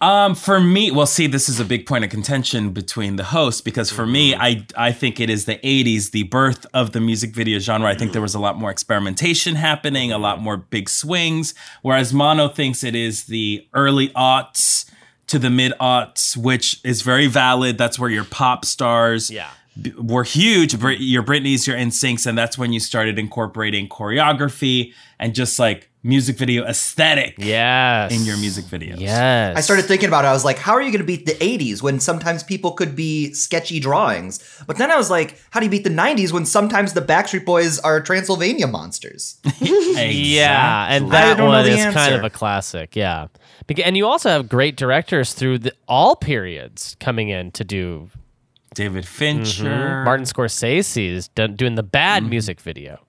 Um, for me, well, see, this is a big point of contention between the hosts because for me, Mm-hmm. I I think it is the '80s, the birth of the music video genre. I think there was a lot more experimentation happening, a lot more big swings. Whereas Mono thinks it is the early aughts to the mid aughts, which is very valid. That's where your pop stars Yeah. b- were huge. Your Britney's, your NSYNCs, and that's when you started incorporating choreography and just like music video aesthetic Yes. in your music videos. Yes. I started thinking about it. I was like, how are you going to beat the 80s when sometimes people could be sketchy drawings? But then I was like, how do you beat the 90s when sometimes the Backstreet Boys are Transylvania monsters? Yeah, and that don't one the is kind of a classic. Yeah, and you also have great directors through the, all periods coming in to do. David Fincher. Martin Scorsese is doing the bad Mm-hmm. music video.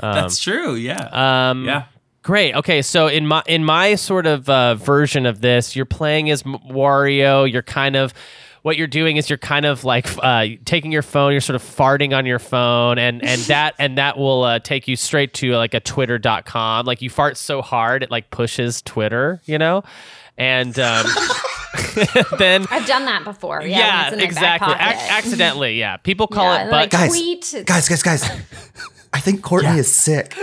That's true. Yeah. Um, yeah. Great. Okay, so in my in my sort of uh, version of this, you're playing as Wario. You're kind of what you're doing is you're kind of like uh, taking your phone. You're sort of farting on your phone, and and that and that will uh, take you straight to like a Twitter.com. Like you fart so hard it like pushes Twitter, you know, and um, then. I've done that before. Yeah, Yeah, it's in my back exactly. Ac- accidentally, yeah. People call Yeah, it and butt. then Guys, tweet. Guys, guys, guys. I think Courtney is sick.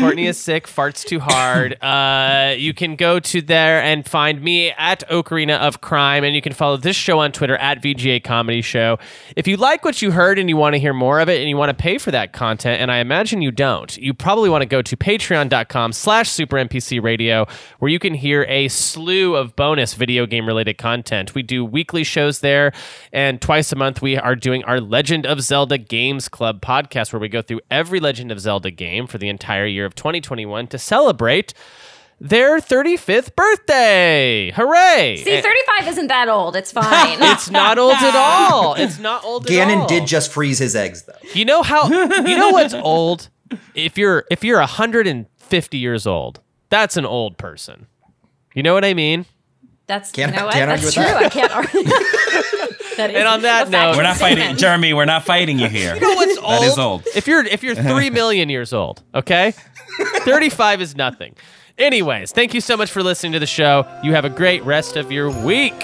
Courtney is sick, farts too hard. Uh, you can go to there and find me at Ocarina of Crime, and you can follow this show on Twitter at VGA Comedy Show. If you like what you heard and you want to hear more of it and you want to pay for that content, and I imagine you don't, you probably want to go to patreon.com slash super NPC radio, where you can hear a slew of bonus video game related content. We do weekly shows there, and twice a month we are doing our Legend of Zelda Games Club podcast, where we go through every Legend of Zelda game for the entire year of 2021 to celebrate their 35th birthday. Hooray! See, And 35 isn't that old. It's fine. it's not old at all. It's not old at all. Ganon did just freeze his eggs, though. You know how you know what's old? If you're if you're 150 years old, that's an old person. You know what I mean? That's Can't- you know what? can't argue That's with true. that. I can't argue. That is And on that note- We're not fighting, statement. Jeremy. We're not fighting you here. What's old? That is old. If you're if you're 3 million years old, okay? 35 is nothing. Anyways, thank you so much for listening to the show. You have a great rest of your week.